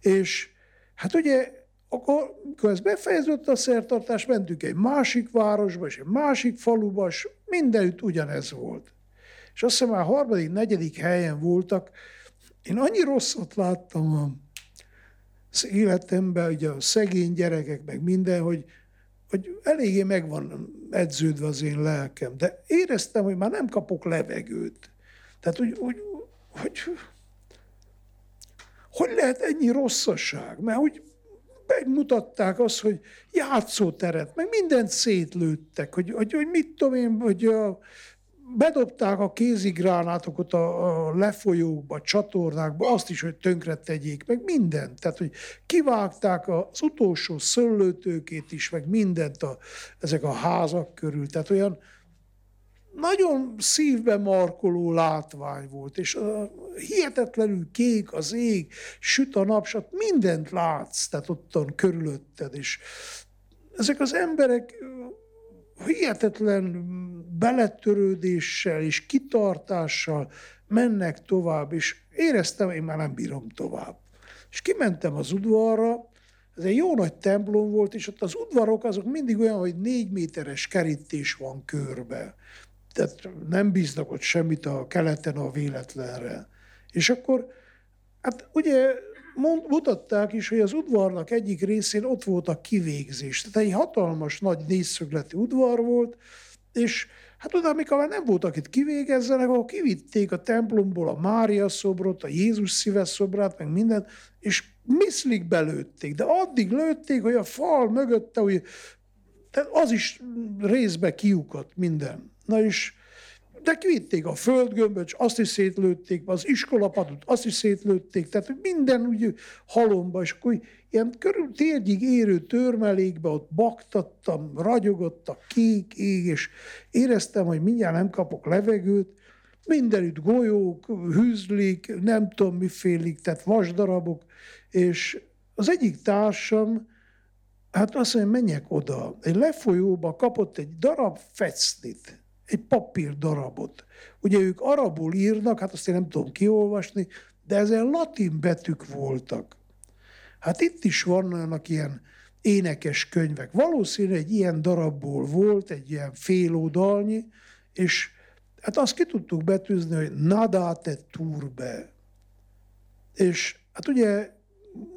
És hát ugye, akkor, amikor ez befejeződött a szertartás, mentünk egy másik városba, és egy másik faluba, és mindenütt ugyanez volt és azt hiszem már harmadik, negyedik helyen voltak. Én annyi rosszat láttam az életemben, ugye a szegény gyerekek, meg minden, hogy, hogy eléggé megvan edződve az én lelkem, de éreztem, hogy már nem kapok levegőt. Tehát, hogy, hogy, hogy, hogy lehet ennyi rosszaság? Mert úgy megmutatták azt, hogy játszóteret, meg mindent szétlőttek, hogy, hogy, hogy mit tudom én, hogy a, bedobták a kézigránátokat a, a lefolyókba, csatornákba, azt is, hogy tönkre tegyék, meg mindent. Tehát, hogy kivágták az utolsó szöllőtőkét is, meg mindent a, ezek a házak körül. Tehát olyan nagyon szívbe markoló látvány volt, és a, hihetetlenül kék az ég, süt a napsat, mindent látsz, tehát ottan körülötted, és ezek az emberek hihetetlen beletörődéssel és kitartással mennek tovább, és éreztem, én már nem bírom tovább. És kimentem az udvarra, ez egy jó nagy templom volt, és ott az udvarok azok mindig olyan, hogy négy méteres kerítés van körbe. Tehát nem bíznak ott semmit a keleten a véletlenre. És akkor, hát ugye mutatták is, hogy az udvarnak egyik részén ott volt a kivégzés. Tehát egy hatalmas nagy négyszögletű udvar volt, és hát oda, amikor már nem voltak itt kivégezzenek, akkor kivitték a templomból a Mária szobrot, a Jézus szíves szobrát, meg mindent, és miszlik belőtték. De addig lőtték, hogy a fal mögötte, hogy az is részbe kiukat minden. Na és de kivitték a földgömböt, azt is szétlőtték, az iskolapadot, azt is szétlőtték, tehát minden úgy halomba, és akkor ilyen körül térgyig érő törmelékbe ott baktattam, ragyogott a kék ég, és éreztem, hogy mindjárt nem kapok levegőt, mindenütt golyók, hűzlik, nem tudom mifélik, tehát vasdarabok, és az egyik társam, hát azt mondja, menjek oda. Egy lefolyóba kapott egy darab fecnit, egy papír darabot. Ugye ők arabul írnak, hát azt én nem tudom kiolvasni, de ezen latin betűk voltak. Hát itt is vannak ilyen énekes könyvek. Valószínű egy ilyen darabból volt, egy ilyen félódalnyi, és hát azt ki tudtuk betűzni, hogy nadate turbe. És hát ugye,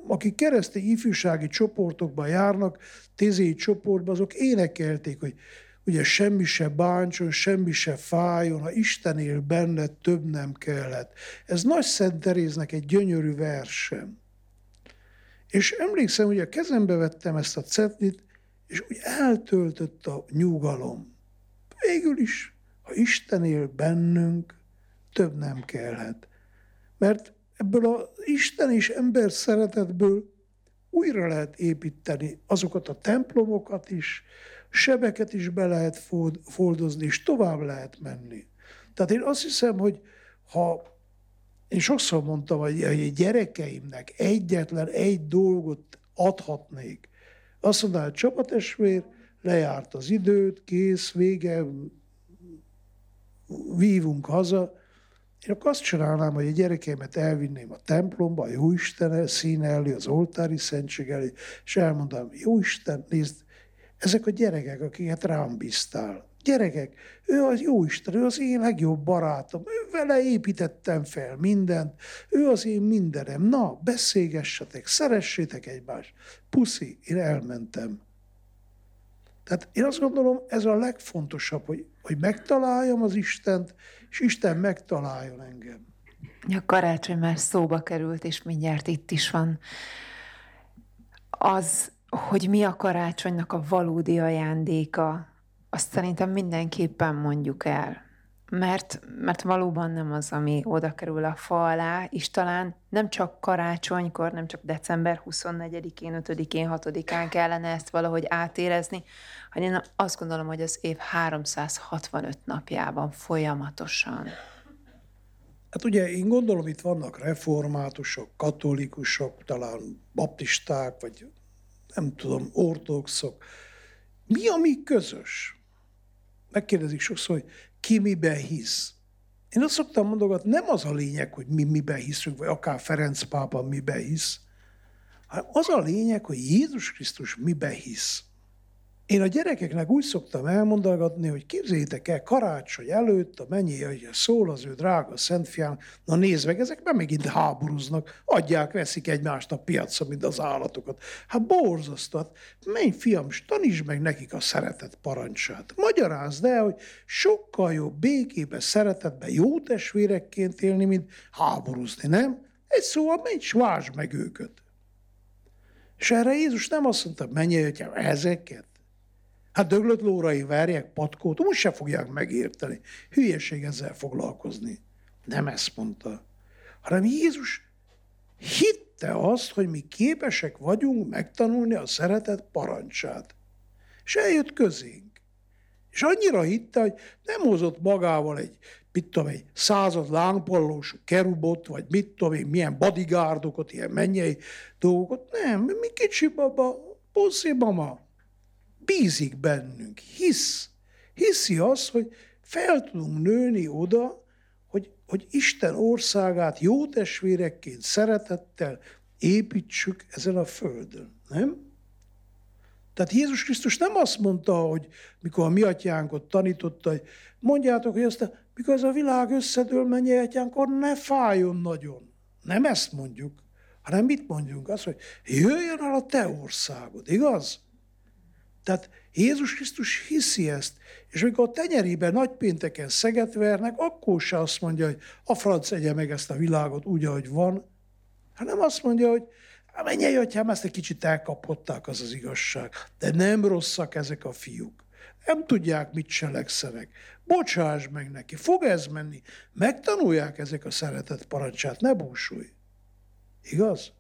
akik keresztény ifjúsági csoportokban járnak, tézéi csoportban, azok énekelték, hogy ugye semmi se bántson, semmi se fájjon, ha Isten él benned, több nem kellett. Ez Nagy Szent Teréznek egy gyönyörű versem. És emlékszem, hogy a kezembe vettem ezt a cetlit, és úgy eltöltött a nyugalom. Végül is, ha Isten él bennünk, több nem kellett. Mert ebből az Isten és ember szeretetből újra lehet építeni azokat a templomokat is, sebeket is be lehet foldozni, és tovább lehet menni. Tehát én azt hiszem, hogy ha én sokszor mondtam, hogy a gyerekeimnek egyetlen egy dolgot adhatnék, azt mondaná, hogy csapatesvér, lejárt az időt, kész, vége, vívunk haza, én akkor azt csinálnám, hogy a gyerekeimet elvinném a templomba, a Jóisten színe elé, az oltári szentség elé, és elmondanám, Jóisten, nézd, ezek a gyerekek, akiket rám bíztál. Gyerekek, ő az jó Isten, ő az én legjobb barátom, ő vele építettem fel mindent, ő az én mindenem. Na, beszélgessetek, szeressétek egymást. Puszi, én elmentem. Tehát én azt gondolom, ez a legfontosabb, hogy, hogy megtaláljam az Istent, és Isten megtaláljon engem. A karácsony már szóba került, és mindjárt itt is van. Az hogy mi a karácsonynak a valódi ajándéka, azt szerintem mindenképpen mondjuk el. Mert, mert valóban nem az, ami oda kerül a fa alá, és talán nem csak karácsonykor, nem csak december 24-én, 5-én, 6-án kellene ezt valahogy átérezni, hanem én azt gondolom, hogy az év 365 napjában folyamatosan. Hát ugye én gondolom, itt vannak reformátusok, katolikusok, talán baptisták, vagy nem tudom, ortodoxok. Mi a mi közös? Megkérdezik sokszor, hogy ki miben hisz. Én azt szoktam mondogatni, nem az a lényeg, hogy mi miben hiszünk, vagy akár Ferenc pápa miben hisz, hanem az a lényeg, hogy Jézus Krisztus miben hisz. Én a gyerekeknek úgy szoktam elmondogatni, hogy képzeljétek el karácsony előtt, a mennyi, szól az ő drága szentfiám, na nézd meg, ezek már megint háborúznak, adják, veszik egymást a piacra, mint az állatokat. Hát borzasztó, hát menj fiam, tanítsd meg nekik a szeretet parancsát. Magyarázd el, hogy sokkal jobb békébe, szeretetbe, jó testvérekként élni, mint háborúzni, nem? Egy szóval menj, s meg őket. És erre Jézus nem azt mondta, menj hogy ezeket. Hát döglött lórai verjek patkót, úgy se fogják megérteni. Hülyeség ezzel foglalkozni. Nem ezt mondta. Hanem Jézus hitte azt, hogy mi képesek vagyunk megtanulni a szeretet parancsát. És eljött közénk. És annyira hitte, hogy nem hozott magával egy, mit tudom, egy század lángpallós kerubot, vagy mit tudom én, milyen bodyguardokat, ilyen mennyei dolgokat. Nem, mi kicsi baba, puszi mama, bízik bennünk, hisz. Hiszi az, hogy fel tudunk nőni oda, hogy, hogy Isten országát jó testvérekként, szeretettel építsük ezen a földön. Nem? Tehát Jézus Krisztus nem azt mondta, hogy mikor a mi atyánkot tanította, hogy mondjátok, hogy azt, mikor ez a világ összedől, mennyi atyánkor ne fájjon nagyon. Nem ezt mondjuk, hanem mit mondjunk? Azt, hogy jöjjön el a te országod, igaz? Tehát Jézus Krisztus hiszi ezt, és amikor a tenyerében nagypénteken szeget vernek, akkor se azt mondja, hogy a franc egye meg ezt a világot úgy, ahogy van, hanem azt mondja, hogy menjél, atyám, ezt egy kicsit elkapották, az az igazság. De nem rosszak ezek a fiúk. Nem tudják, mit cselekszenek. Bocsáss meg neki, fog ez menni. Megtanulják ezek a szeretet parancsát, ne búsulj. Igaz?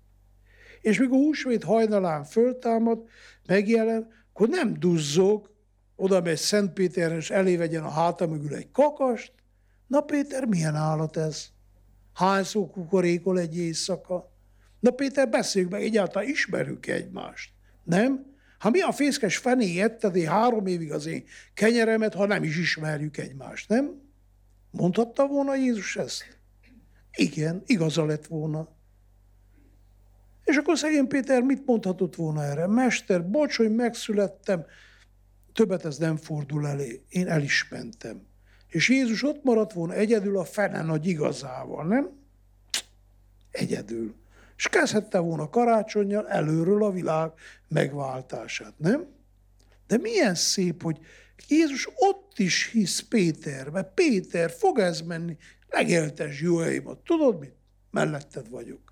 És mikor húsvét hajnalán föltámad, megjelen, akkor nem duzzog, oda megy Szent Péter, és elévegyen a háta mögül egy kakast. Na Péter, milyen állat ez? Hányszó kukorékol egy éjszaka? Na Péter, beszéljük meg, egyáltalán ismerjük egymást. Nem? Ha mi a fészkes fené etted én három évig az én kenyeremet, ha nem is ismerjük egymást, nem? Mondhatta volna Jézus ezt? Igen, igaza lett volna. És akkor szegény Péter mit mondhatott volna erre? Mester, bocs, hogy megszülettem, többet ez nem fordul elé. Én el is mentem. És Jézus ott maradt volna egyedül a fene nagy igazával, nem? Egyedül és kezdhette volna karácsonyjal előről a világ megváltását, nem? De milyen szép, hogy Jézus ott is hisz Péterbe. Péter, fog ez menni, legéltes jóaimat. Tudod mit? Melletted vagyok.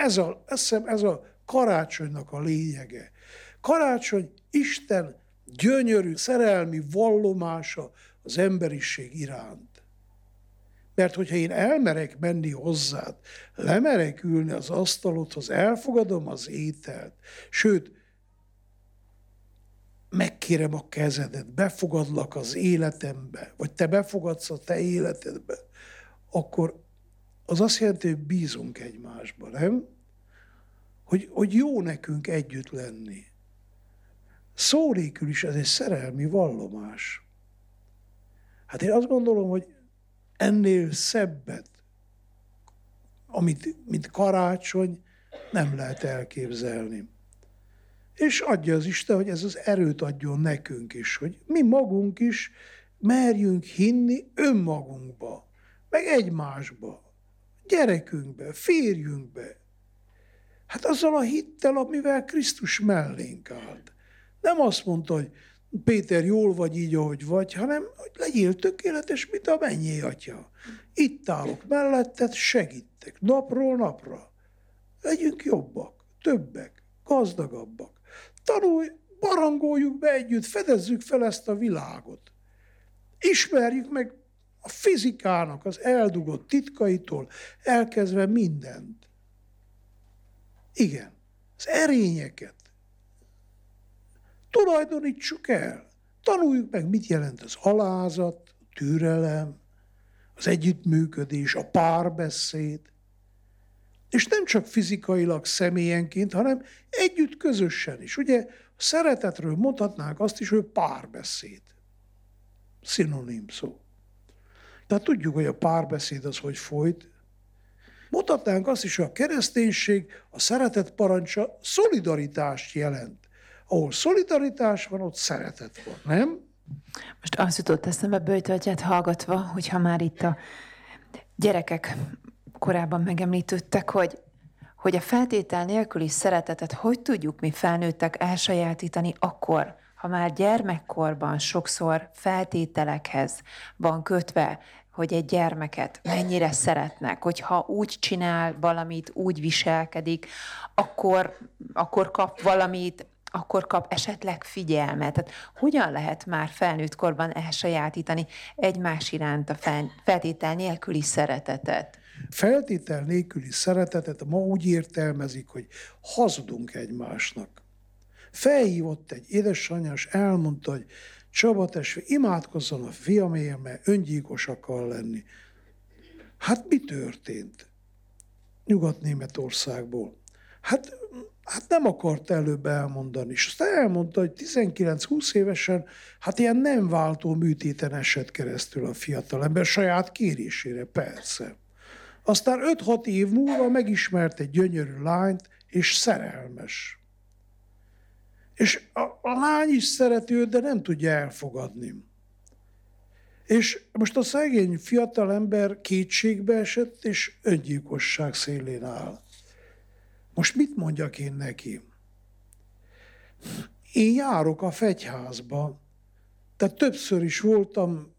Ez a, eszem, ez a karácsonynak a lényege. Karácsony Isten gyönyörű, szerelmi vallomása az emberiség iránt. Mert hogyha én elmerek menni hozzád, lemerek ülni az asztalodhoz, elfogadom az ételt, sőt, megkérem a kezedet, befogadlak az életembe, vagy te befogadsz a te életedbe, akkor az azt jelenti, hogy bízunk egymásba, nem? Hogy, hogy jó nekünk együtt lenni. Szó nélkül is ez egy szerelmi vallomás. Hát én azt gondolom, hogy ennél szebbet, amit, mint karácsony, nem lehet elképzelni. És adja az Isten, hogy ez az erőt adjon nekünk is, hogy mi magunk is merjünk hinni önmagunkba, meg egymásba, gyerekünkbe, férjünkbe. Hát azzal a hittel, amivel Krisztus mellénk állt. Nem azt mondta, hogy Péter, jól vagy így, ahogy vagy, hanem hogy legyél tökéletes, mint a mennyi atya. Itt állok melletted, segítek, napról napra. Legyünk jobbak, többek, gazdagabbak. Tanulj, barangoljuk be együtt, fedezzük fel ezt a világot. Ismerjük meg a fizikának az eldugott titkaitól, elkezdve mindent. Igen, az erényeket, tulajdonítsuk el. Tanuljuk meg, mit jelent az alázat, a türelem, az együttműködés, a párbeszéd. És nem csak fizikailag, személyenként, hanem együtt, közösen is. Ugye a szeretetről mondhatnánk azt is, hogy párbeszéd. Szinonim szó. Tehát tudjuk, hogy a párbeszéd az hogy folyt. Mondhatnánk azt is, hogy a kereszténység, a szeretet parancsa szolidaritást jelent ahol szolidaritás van, ott szeretet van, nem? Most azt jutott eszembe Böjtöltyet hallgatva, hogyha már itt a gyerekek korábban megemlítődtek, hogy, hogy a feltétel nélküli szeretetet hogy tudjuk mi felnőttek elsajátítani akkor, ha már gyermekkorban sokszor feltételekhez van kötve, hogy egy gyermeket mennyire szeretnek, hogyha úgy csinál valamit, úgy viselkedik, akkor, akkor kap valamit, akkor kap esetleg figyelmet. Tehát hogyan lehet már felnőtt korban elsajátítani egymás iránt a feltétel nélküli szeretetet? Feltétel nélküli szeretetet ma úgy értelmezik, hogy hazudunk egymásnak. Felhívott egy édesanyja, és elmondta, hogy Csaba testvér, imádkozzon a fiamért, mert öngyilkos akar lenni. Hát mi történt? Nyugat-Németországból. Hát, hát nem akart előbb elmondani. És aztán elmondta, hogy 19-20 évesen, hát ilyen nem váltó műtéten esett keresztül a fiatalember, saját kérésére, persze. Aztán 5-6 év múlva megismert egy gyönyörű lányt, és szerelmes. És a, a lány is szereti őt, de nem tudja elfogadni. És most a szegény fiatal ember kétségbe esett, és öngyilkosság szélén áll. Most mit mondjak én neki? Én járok a fegyházba, tehát többször is voltam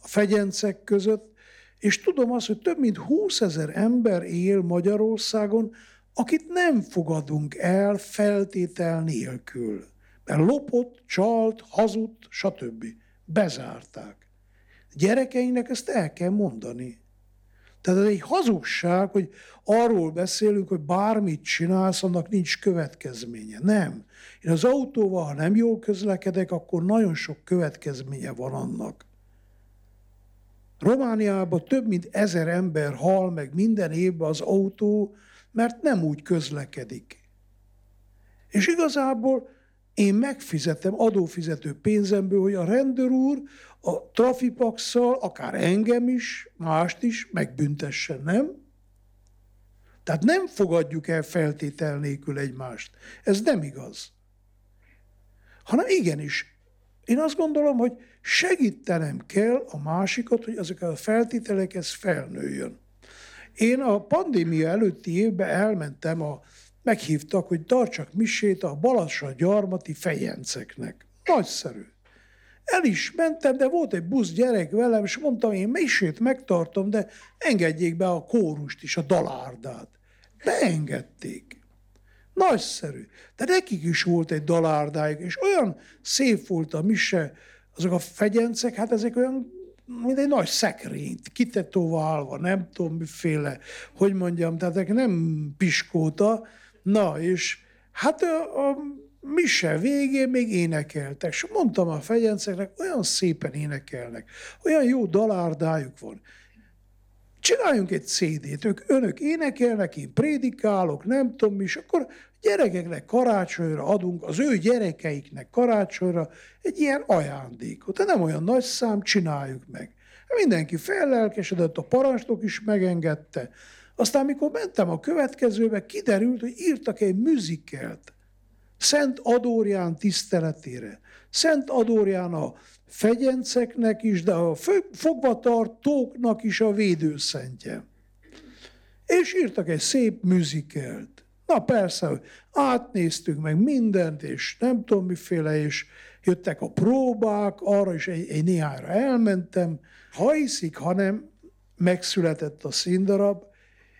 a fegyencek között, és tudom azt, hogy több mint 20 ezer ember él Magyarországon, akit nem fogadunk el feltétel nélkül. Mert lopott, csalt, hazudt, stb. Bezárták. Gyerekeinek ezt el kell mondani. Tehát ez egy hazugság, hogy arról beszélünk, hogy bármit csinálsz, annak nincs következménye. Nem. Én az autóval, ha nem jól közlekedek, akkor nagyon sok következménye van annak. Romániában több mint ezer ember hal meg minden évben az autó, mert nem úgy közlekedik. És igazából én megfizetem adófizető pénzemből, hogy a rendőr úr a trafipaxszal, akár engem is, mást is megbüntessen, nem? Tehát nem fogadjuk el feltétel nélkül egymást. Ez nem igaz. Hanem igenis, én azt gondolom, hogy segítenem kell a másikat, hogy ezek a feltételekhez felnőjön. Én a pandémia előtti évben elmentem, a, meghívtak, hogy tartsak misét a Balassa gyarmati fejenceknek. Nagyszerű. El is mentem, de volt egy busz gyerek velem, és mondtam, én misét megtartom, de engedjék be a kórust is, a dalárdát. Beengedték. Nagyszerű. De nekik is volt egy dalárdájuk, és olyan szép volt a mise, azok a fegyencek, hát ezek olyan mint egy nagy szekrényt, kitetoválva, nem tudom miféle, hogy mondjam, tehát nem piskóta. Na, és hát a, a mise végén még énekeltek, és mondtam a fegyenceknek, olyan szépen énekelnek, olyan jó dalárdájuk van. Csináljunk egy CD-t, ők, önök énekelnek, én prédikálok, nem tudom és akkor gyerekeknek karácsonyra adunk, az ő gyerekeiknek karácsonyra egy ilyen ajándékot. De nem olyan nagy szám, csináljuk meg. Mindenki fellelkesedett, a parancsnok is megengedte. Aztán, mikor mentem a következőbe, kiderült, hogy írtak egy műzikelt. Szent Adórián tiszteletére. Szent Adórián a fegyenceknek is, de a fogvatartóknak is a védőszentje. És írtak egy szép műzikelt. Na persze, átnéztük meg mindent, és nem tudom miféle, és jöttek a próbák, arra is egy, egy néhányra elmentem. Ha hiszik, hanem megszületett a színdarab,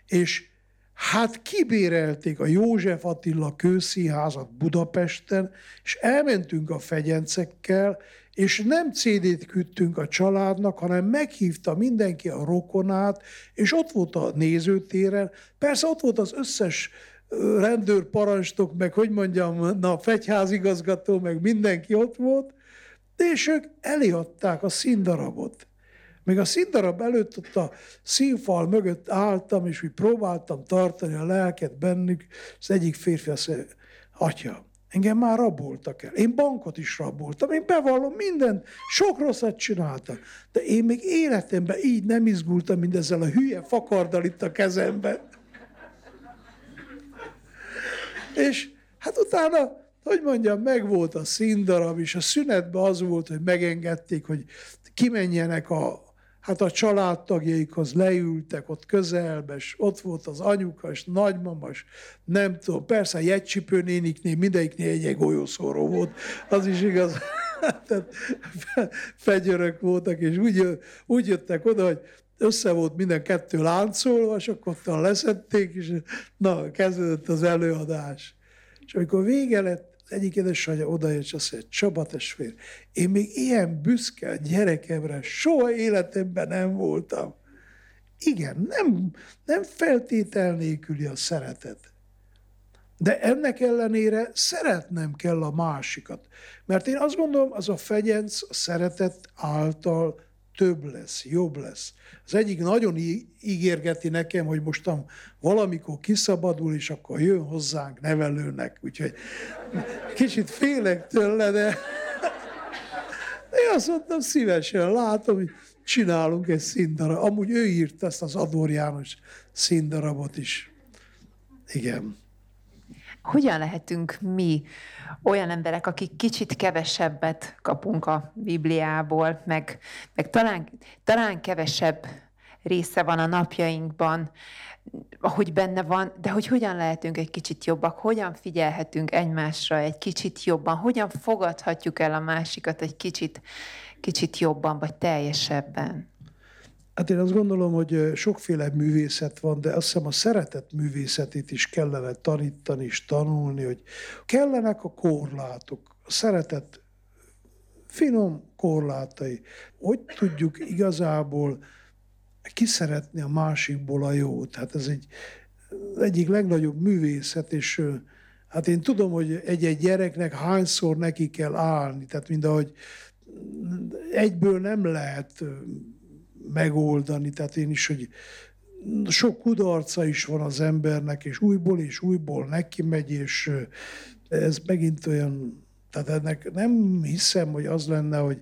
és hát kibérelték a József Attila kőszínházat Budapesten, és elmentünk a fegyencekkel, és nem CD-t küldtünk a családnak, hanem meghívta mindenki a rokonát, és ott volt a nézőtéren. Persze ott volt az összes rendőrparancstok, meg hogy mondjam, na, fegyházigazgató, meg mindenki ott volt, és ők eliadták a színdarabot. Még a színdarab előtt ott a színfal mögött álltam, és úgy próbáltam tartani a lelket bennük, az egyik férfi azt mondja, atya, engem már raboltak el. Én bankot is raboltam, én bevallom mindent, sok rosszat csináltam. De én még életemben így nem izgultam, mint ezzel a hülye fakardal itt a kezemben. És hát utána, hogy mondjam, megvolt a színdarab, és a szünetben az volt, hogy megengedték, hogy kimenjenek a hát a családtagjaikhoz leültek ott közelbe, és ott volt az anyukas, nagymamas, nem tudom, persze a jegycsipő néniknél, mindegyiknél egy golyószóró volt, az is igaz. Tehát fegyörök voltak, és úgy, úgy jöttek oda, hogy össze volt minden kettő láncolva, és akkor ott leszették, és na, kezdődött az előadás. És amikor vége lett, az egyik édesanyja odajött, és azt mondja, Csaba testvér, én még ilyen büszke a gyerekemre soha életemben nem voltam. Igen, nem, nem feltétel nélküli a szeretet. De ennek ellenére szeretnem kell a másikat. Mert én azt gondolom, az a fegyenc a szeretet által több lesz, jobb lesz. Az egyik nagyon ígérgeti nekem, hogy mostan valamikor kiszabadul, és akkor jön hozzánk nevelőnek. Úgyhogy kicsit félek tőle, de én azt mondtam, szívesen látom, hogy csinálunk egy színdarab. Amúgy ő írt ezt az Ador János színdarabot is. Igen. Hogyan lehetünk mi olyan emberek, akik kicsit kevesebbet kapunk a Bibliából, meg, meg talán, talán kevesebb része van a napjainkban, ahogy benne van, de hogy hogyan lehetünk egy kicsit jobbak, hogyan figyelhetünk egymásra egy kicsit jobban, hogyan fogadhatjuk el a másikat egy kicsit, kicsit jobban, vagy teljesebben. Hát én azt gondolom, hogy sokféle művészet van, de azt hiszem a szeretet művészetét is kellene tanítani és tanulni, hogy kellenek a korlátok. A szeretet finom korlátai. Hogy tudjuk igazából kiszeretni a másikból a jót? Hát ez egy egyik legnagyobb művészet, és hát én tudom, hogy egy-egy gyereknek hányszor neki kell állni, tehát mind ahogy egyből nem lehet megoldani. Tehát én is, hogy sok kudarca is van az embernek, és újból és újból neki megy, és ez megint olyan, tehát ennek nem hiszem, hogy az lenne, hogy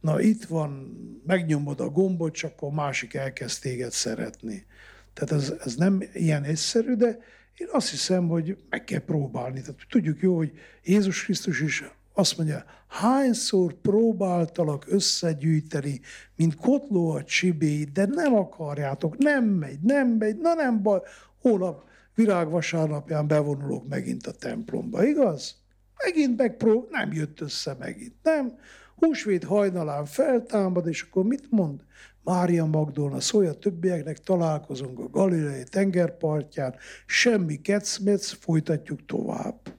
na itt van, megnyomod a gombot, csak akkor másik elkezd téged szeretni. Tehát ez, ez nem ilyen egyszerű, de én azt hiszem, hogy meg kell próbálni. Tehát tudjuk jó, hogy Jézus Krisztus is azt mondja, hányszor próbáltalak összegyűjteni, mint kotló a csibéit, de nem akarjátok, nem megy, nem megy, na nem baj, hónap virágvasárnapján bevonulok megint a templomba, igaz? Megint megpró, nem jött össze megint, nem? Húsvét hajnalán feltámad, és akkor mit mond? Mária Magdolna szólja többieknek, találkozunk a Galilei tengerpartján, semmi kecmec, folytatjuk tovább.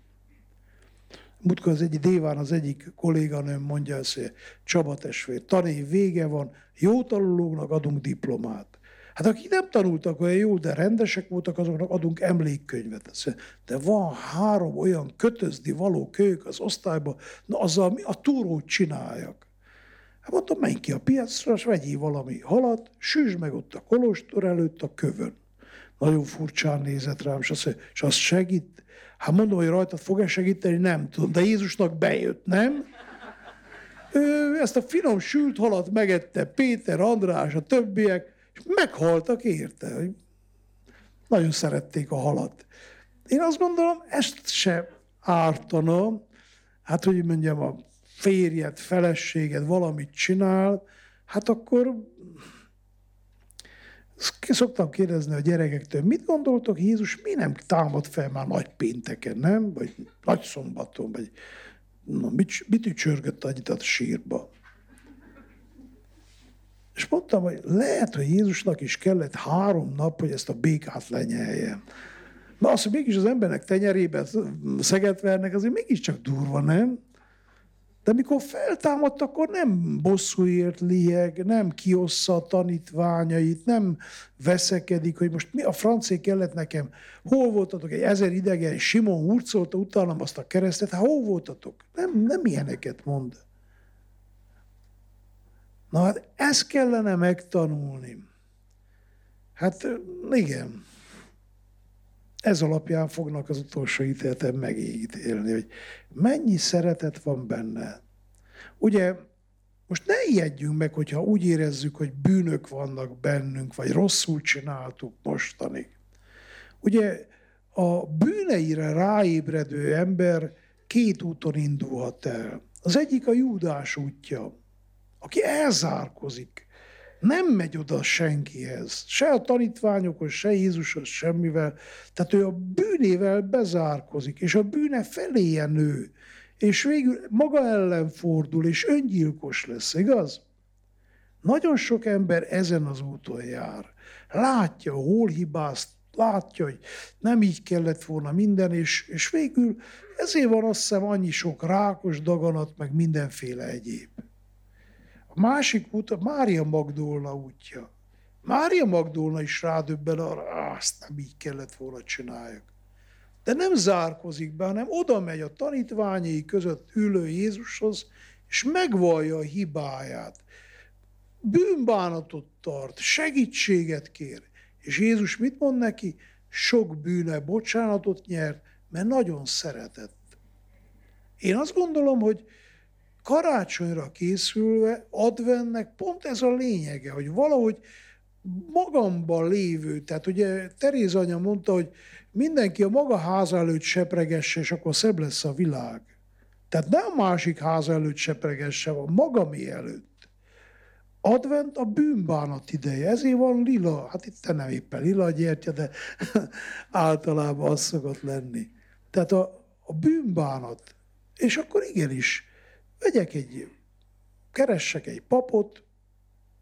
Múltkor az egyik déván az egyik kolléganőm mondja ezt, hogy Csaba testvér, tanév vége van, jó tanulóknak adunk diplomát. Hát akik nem tanultak olyan jól, de rendesek voltak, azoknak adunk emlékkönyvet. De van három olyan kötözni való kölyök az osztályban, na azzal mi a túrót csináljak. Hát mondtam, menj ki a piacra, és vegyél valami halat, süsd meg ott a kolostor előtt a kövön. Nagyon furcsán nézett rám, és azt, és azt segít, Hát mondom, hogy rajta fog-e segíteni, nem tudom. De Jézusnak bejött, nem? Ő ezt a finom sült halat megette Péter, András, a többiek, és meghaltak érte. Nagyon szerették a halat. Én azt gondolom, ezt se ártana, hát hogy mondjam, a férjed, feleséged valamit csinál, hát akkor Szoktam kérdezni a gyerekektől, mit gondoltok, Jézus mi nem támad fel már nagy pénteken, nem? Vagy nagy szombaton, vagy na, mit, mit ücsörgött annyit a sírba? És mondtam, hogy lehet, hogy Jézusnak is kellett három nap, hogy ezt a békát lenyelje. Na azt, hogy mégis az embernek tenyerében szeget vernek, azért mégiscsak durva, nem? De mikor feltámadt, akkor nem bosszúért lieg, nem kiossza a tanítványait, nem veszekedik, hogy most mi a francé kellett nekem, hol voltatok, egy ezer idegen, Simon hurcolta utánam azt a keresztet, hát hol voltatok? Nem, nem ilyeneket mond. Na hát ezt kellene megtanulni. Hát igen ez alapján fognak az utolsó ítéleten megítélni, hogy mennyi szeretet van benne. Ugye most ne ijedjünk meg, hogyha úgy érezzük, hogy bűnök vannak bennünk, vagy rosszul csináltuk mostanig. Ugye a bűneire ráébredő ember két úton indulhat el. Az egyik a Júdás útja, aki elzárkozik, Nem megy oda senkihez, se a tanítványokhoz, se Jézushoz, semmivel. Tehát ő a bűnével bezárkozik, és a bűne feléje nő, és végül maga ellen fordul, és öngyilkos lesz, igaz? Nagyon sok ember ezen az úton jár. Látja, hol hibázt, látja, hogy nem így kellett volna minden, és, és végül ezért van azt hiszem annyi sok rákos daganat, meg mindenféle egyéb. A másik út a Mária Magdolna útja. Mária Magdolna is rádöbben arra, azt nem így kellett volna csináljak. De nem zárkozik be, hanem oda megy a tanítványai között ülő Jézushoz, és megvallja a hibáját. Bűnbánatot tart, segítséget kér. És Jézus mit mond neki? Sok bűne bocsánatot nyert, mert nagyon szeretett. Én azt gondolom, hogy karácsonyra készülve, advennek pont ez a lényege, hogy valahogy magamban lévő, tehát ugye Teréz anya mondta, hogy mindenki a maga háza előtt sepregesse, és akkor szebb lesz a világ. Tehát nem a másik háza előtt sepregesse, a magamé előtt. Advent a bűnbánat ideje, ezért van lila, hát itt nem éppen lila gyertya, de általában az szokott lenni. Tehát a, a bűnbánat, és akkor igenis, vegyek egy, keressek egy papot,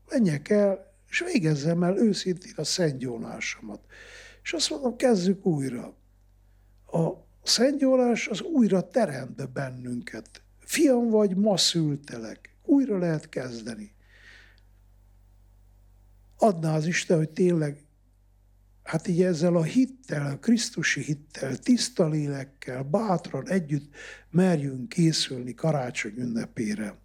menjek el, és végezzem el őszintén a szentgyónásomat. És azt mondom, kezdjük újra. A szentgyónás az újra teremt bennünket. Fiam vagy, ma szültelek. Újra lehet kezdeni. Adná az Isten, hogy tényleg hát így ezzel a hittel, a Krisztusi hittel, tiszta lélekkel, bátran együtt merjünk készülni karácsony ünnepére.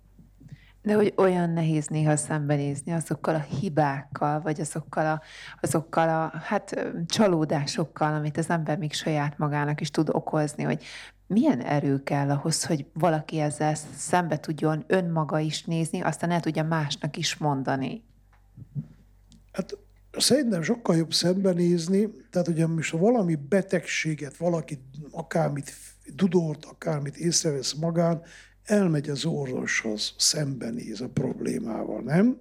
De hogy olyan nehéz néha szembenézni azokkal a hibákkal, vagy azokkal a, azokkal a hát, csalódásokkal, amit az ember még saját magának is tud okozni, hogy milyen erő kell ahhoz, hogy valaki ezzel szembe tudjon önmaga is nézni, aztán el tudja másnak is mondani. Hát szerintem sokkal jobb szembenézni, tehát ugye most valami betegséget, valaki akármit dudort, akármit észrevesz magán, elmegy az orvoshoz, szembenéz a problémával, nem?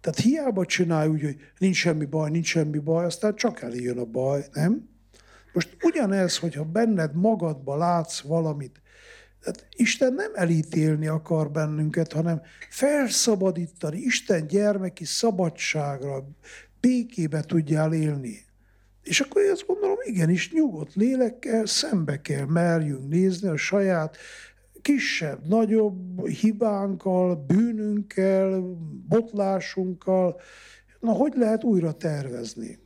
Tehát hiába csinálj úgy, hogy nincs semmi baj, nincs semmi baj, aztán csak eljön a baj, nem? Most ugyanez, hogyha benned magadba látsz valamit, tehát Isten nem elítélni akar bennünket, hanem felszabadítani, Isten gyermeki szabadságra, békébe tudjál élni. És akkor én azt gondolom, igenis nyugodt lélekkel szembe kell merjünk nézni a saját kisebb, nagyobb hibánkkal, bűnünkkel, botlásunkkal. Na, hogy lehet újra tervezni?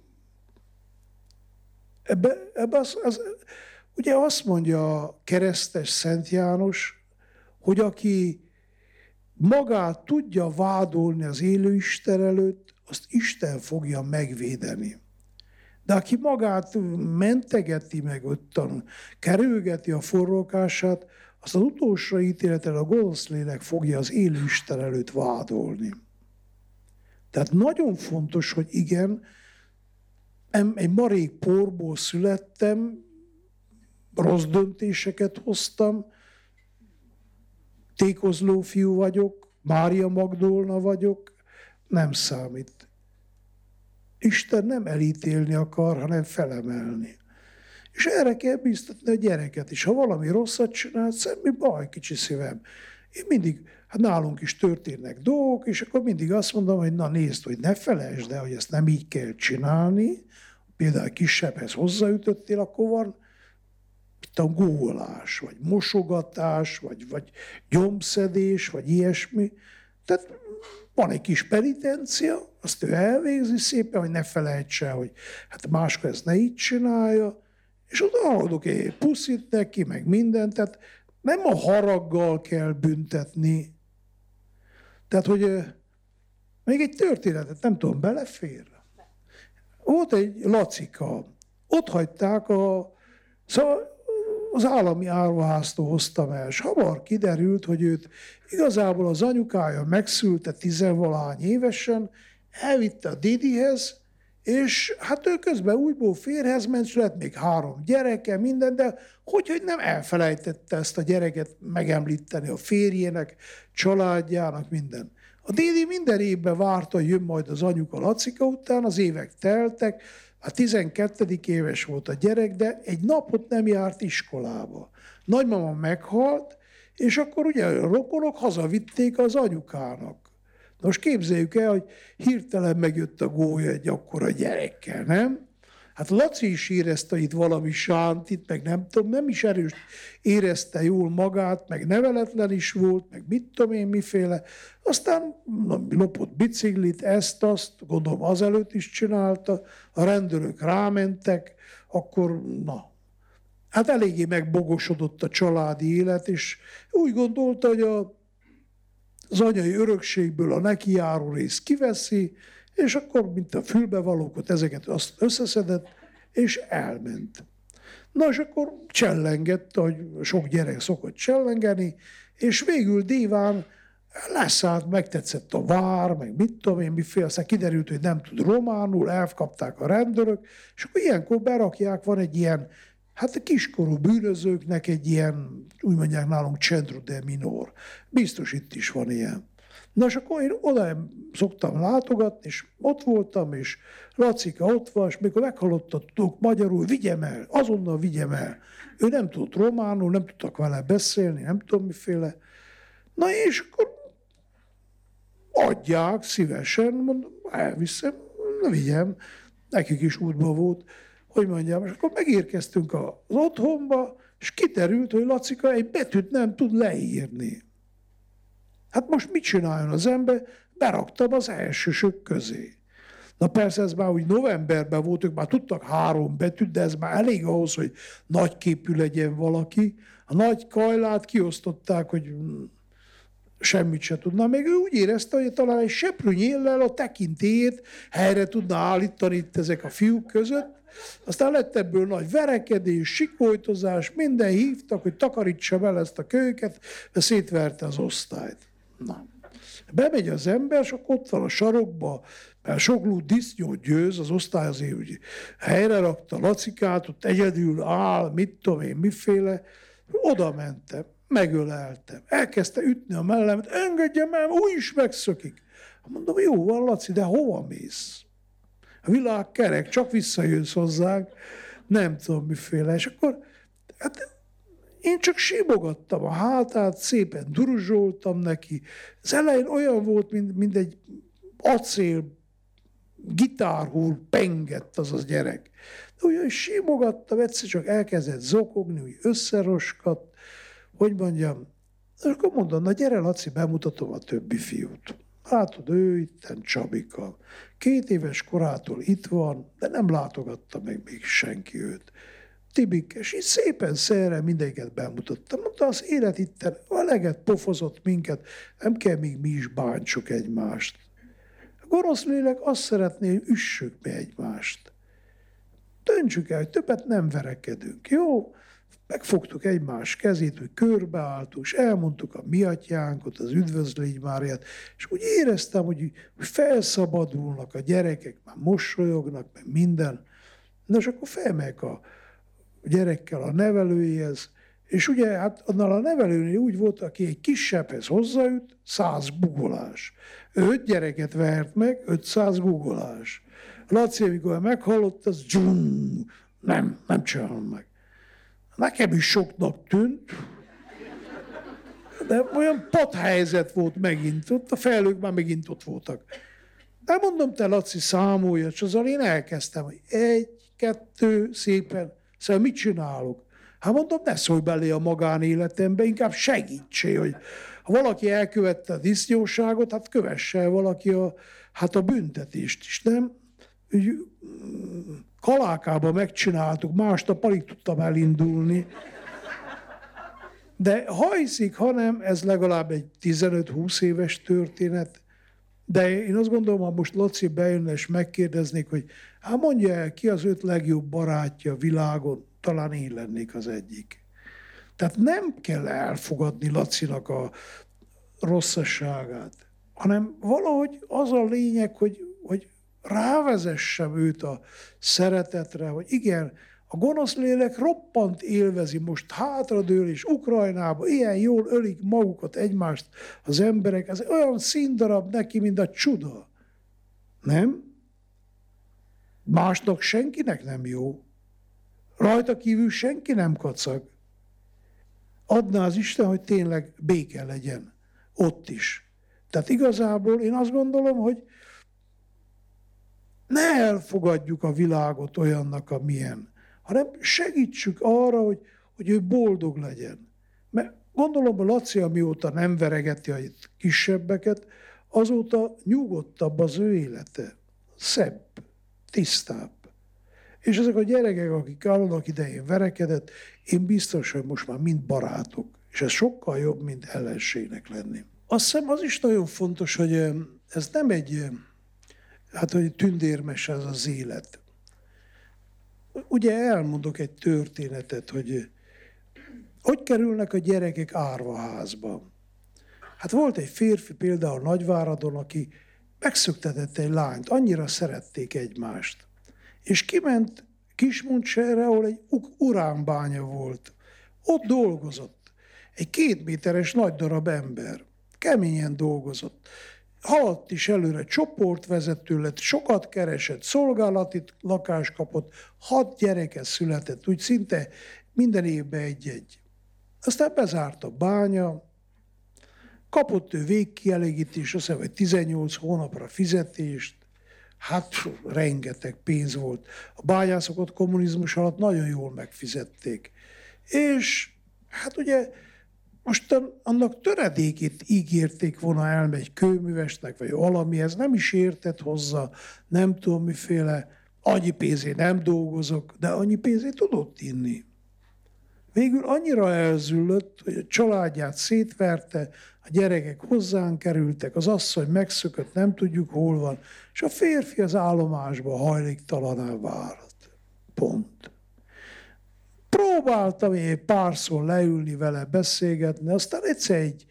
Ebbe, ebbe az, az, ugye azt mondja a keresztes Szent János, hogy aki magát tudja vádolni az élő Isten előtt, azt Isten fogja megvédeni. De aki magát mentegeti meg, ottan kerülgeti a forrókását, azt az utolsó ítéletel a gonosz lélek fogja az élő Isten előtt vádolni. Tehát nagyon fontos, hogy igen, egy marék porból születtem, rossz döntéseket hoztam, tékozló fiú vagyok, Mária Magdolna vagyok, nem számít. Isten nem elítélni akar, hanem felemelni. És erre kell biztatni a gyereket is. Ha valami rosszat csinál, semmi baj, kicsi szívem. Én mindig, hát nálunk is történnek dolgok, és akkor mindig azt mondom, hogy na nézd, hogy ne felejtsd el, hogy ezt nem így kell csinálni. Például kisebbhez hozzáütöttél, akkor van itt a gólás, vagy mosogatás, vagy, vagy gyomszedés, vagy ilyesmi. Tehát van egy kis penitencia, azt ő elvégzi szépen, hogy ne felejtse, hogy hát máskor ezt ne így csinálja, és oda adok egy puszit neki, meg mindent, tehát nem a haraggal kell büntetni. Tehát, hogy még egy történetet, nem tudom, belefér. Volt egy lacika, ott hagyták a, szóval az állami áruháztól hoztam el, és hamar kiderült, hogy őt igazából az anyukája megszülte tizenvalány évesen, elvitte a Didihez, és hát ő közben újból férhez ment, és lett még három gyereke, minden, de hogy, hogy nem elfelejtette ezt a gyereket megemlíteni a férjének, családjának, minden. A Dédi minden évben várta, hogy jön majd az anyuka Lacika után, az évek teltek, a 12. éves volt a gyerek, de egy napot nem járt iskolába. Nagymama meghalt, és akkor ugye a rokonok hazavitték az anyukának. Most képzeljük el, hogy hirtelen megjött a gólya egy akkora gyerekkel, nem? Hát Laci is érezte itt valami sántit, meg nem tudom, nem is erős érezte jól magát, meg neveletlen is volt, meg mit tudom én miféle. Aztán lopott biciklit, ezt, azt, gondolom azelőtt is csinálta, a rendőrök rámentek, akkor na, hát eléggé megbogosodott a családi élet, és úgy gondolta, hogy a, az anyai örökségből a neki járó részt kiveszi, és akkor, mint a fülbevalókat, ezeket azt összeszedett, és elment. Na, és akkor csellengett, hogy sok gyerek szokott csellengeni, és végül Déván leszállt, megtetszett a vár, meg mit tudom én, miféle, aztán kiderült, hogy nem tud románul, elkapták a rendőrök, és akkor ilyenkor berakják, van egy ilyen, hát a kiskorú bűnözőknek egy ilyen, úgy mondják nálunk, centro de minor. Biztos itt is van ilyen. Na és akkor én oda szoktam látogatni, és ott voltam, és Lacika ott van, és mikor meghallottatok magyarul, vigyem el, azonnal vigyem el. Ő nem tudott románul, nem tudtak vele beszélni, nem tudom miféle. Na és akkor adják szívesen, mondom, elviszem, na vigyem, nekik is útba volt, hogy mondjam, és akkor megérkeztünk az otthonba, és kiderült, hogy Lacika egy betűt nem tud leírni. Hát most mit csináljon az ember? Beraktam az elsősök közé. Na persze ez már úgy novemberben volt, ők már tudtak három betűt, de ez már elég ahhoz, hogy nagyképű legyen valaki. A nagy kajlát kiosztották, hogy semmit se tudna. Még ő úgy érezte, hogy talán egy seprűnyéllel a tekintélyét helyre tudna állítani itt ezek a fiúk között. Aztán lett ebből nagy verekedés, sikolytozás, minden hívtak, hogy takarítsa el ezt a kölyket, mert szétverte az osztályt. Na. Bemegy az ember, és akkor ott van a sarokba, mert soklú disznyó győz, az osztály azért úgy helyre rakta Lacikát, ott egyedül áll, mit tudom én, miféle. Oda mentem, megöleltem. Elkezdte ütni a mellemet, engedjem el, úgy is megszökik. Mondom, jó van, Laci, de hova mész? A világ kerek, csak visszajössz hozzánk, nem tudom miféle. És akkor, hát én csak simogattam a hátát, szépen duruzsoltam neki. Az elején olyan volt, mint, mint egy acél gitárhúr pengett az az gyerek. De olyan simogattam, egyszer csak elkezdett zokogni, úgy összeroskat, hogy mondjam, és akkor mondom, na gyere Laci, bemutatom a többi fiút. Látod, ő itten Csabika. Két éves korától itt van, de nem látogatta meg még senki őt. Tibik, és így szépen szerre mindegyiket bemutattam. Mondta, az élet itt eleget pofozott minket, nem kell még mi is bántsuk egymást. A gonosz lélek azt szeretné, hogy üssük mi egymást. Döntsük el, hogy többet nem verekedünk, jó? Megfogtuk egymás kezét, hogy körbeálltuk, és elmondtuk a mi atyánkot, az üdvözlégy Máriát, és úgy éreztem, hogy felszabadulnak a gyerekek, már mosolyognak, meg minden. Na, és akkor felmegyek a, gyerekkel a nevelőjéhez, és ugye hát annál a nevelőnél úgy volt, aki egy kisebbhez hozzájut, száz bugolás. Öt gyereket vert meg, 500 bugolás. Laci, amikor meghallott, az dzsum, nem, nem csinálom meg. Nekem is soknak tűnt, de olyan padhelyzet volt megint, ott a felők már megint ott voltak. De mondom, te Laci, számolja, és azzal én elkezdtem, hogy egy, kettő, szépen, Szóval mit csinálok? Hát mondom, ne szólj belé a magánéletembe, inkább segítsél, hogy ha valaki elkövette a disznyóságot, hát kövesse valaki a, hát a büntetést is, nem? Úgy, mm, kalákába megcsináltuk, másnap alig tudtam elindulni. De ha hiszik, hanem ez legalább egy 15-20 éves történet, de én azt gondolom, ha most Laci bejönne és megkérdeznék, hogy hát mondja el, ki az öt legjobb barátja világon, talán én lennék az egyik. Tehát nem kell elfogadni Lacinak a rosszasságát, hanem valahogy az a lényeg, hogy, hogy rávezessem őt a szeretetre, hogy igen, A gonosz lélek roppant élvezi, most hátradől és Ukrajnába ilyen jól ölik magukat egymást az emberek. Ez olyan színdarab neki, mint a csuda. Nem? Másnak senkinek nem jó. Rajta kívül senki nem kacag. Adná az Isten, hogy tényleg béke legyen ott is. Tehát igazából én azt gondolom, hogy ne elfogadjuk a világot olyannak, amilyen, hanem segítsük arra, hogy, hogy ő boldog legyen. Mert gondolom a Laci, amióta nem veregeti a kisebbeket, azóta nyugodtabb az ő élete. Szebb, tisztább. És ezek a gyerekek, akik annak idején verekedett, én biztos, hogy most már mind barátok. És ez sokkal jobb, mint ellenségnek lenni. Azt hiszem az is nagyon fontos, hogy ez nem egy, hát hogy tündérmes ez az élet. Ugye elmondok egy történetet, hogy hogy kerülnek a gyerekek árvaházba. Hát volt egy férfi például Nagyváradon, aki megszöktetett egy lányt, annyira szerették egymást. És kiment Kismuncserre, ahol egy uránbánya volt. Ott dolgozott. Egy két méteres nagy darab ember. Keményen dolgozott. Haladt is előre, csoportvezető lett, sokat keresett, szolgálati lakást kapott, hat gyereke született, úgy szinte minden évben egy-egy. Aztán bezárt a bánya, kapott ő végkielégítés, azt hiszem, hogy 18 hónapra fizetést, hát rengeteg pénz volt. A bányászokat kommunizmus alatt nagyon jól megfizették. És hát ugye most annak töredékét ígérték volna elmegy kőművesnek, vagy valami, ez nem is értett hozzá, nem tudom miféle, annyi pénzé nem dolgozok, de annyi pénzét tudott inni. Végül annyira elzüllött, hogy a családját szétverte, a gyerekek hozzánk kerültek, az asszony megszökött, nem tudjuk hol van, és a férfi az állomásba hajléktalaná vált. Pont. Próbáltam egy párszor leülni vele, beszélgetni, aztán egyszer egy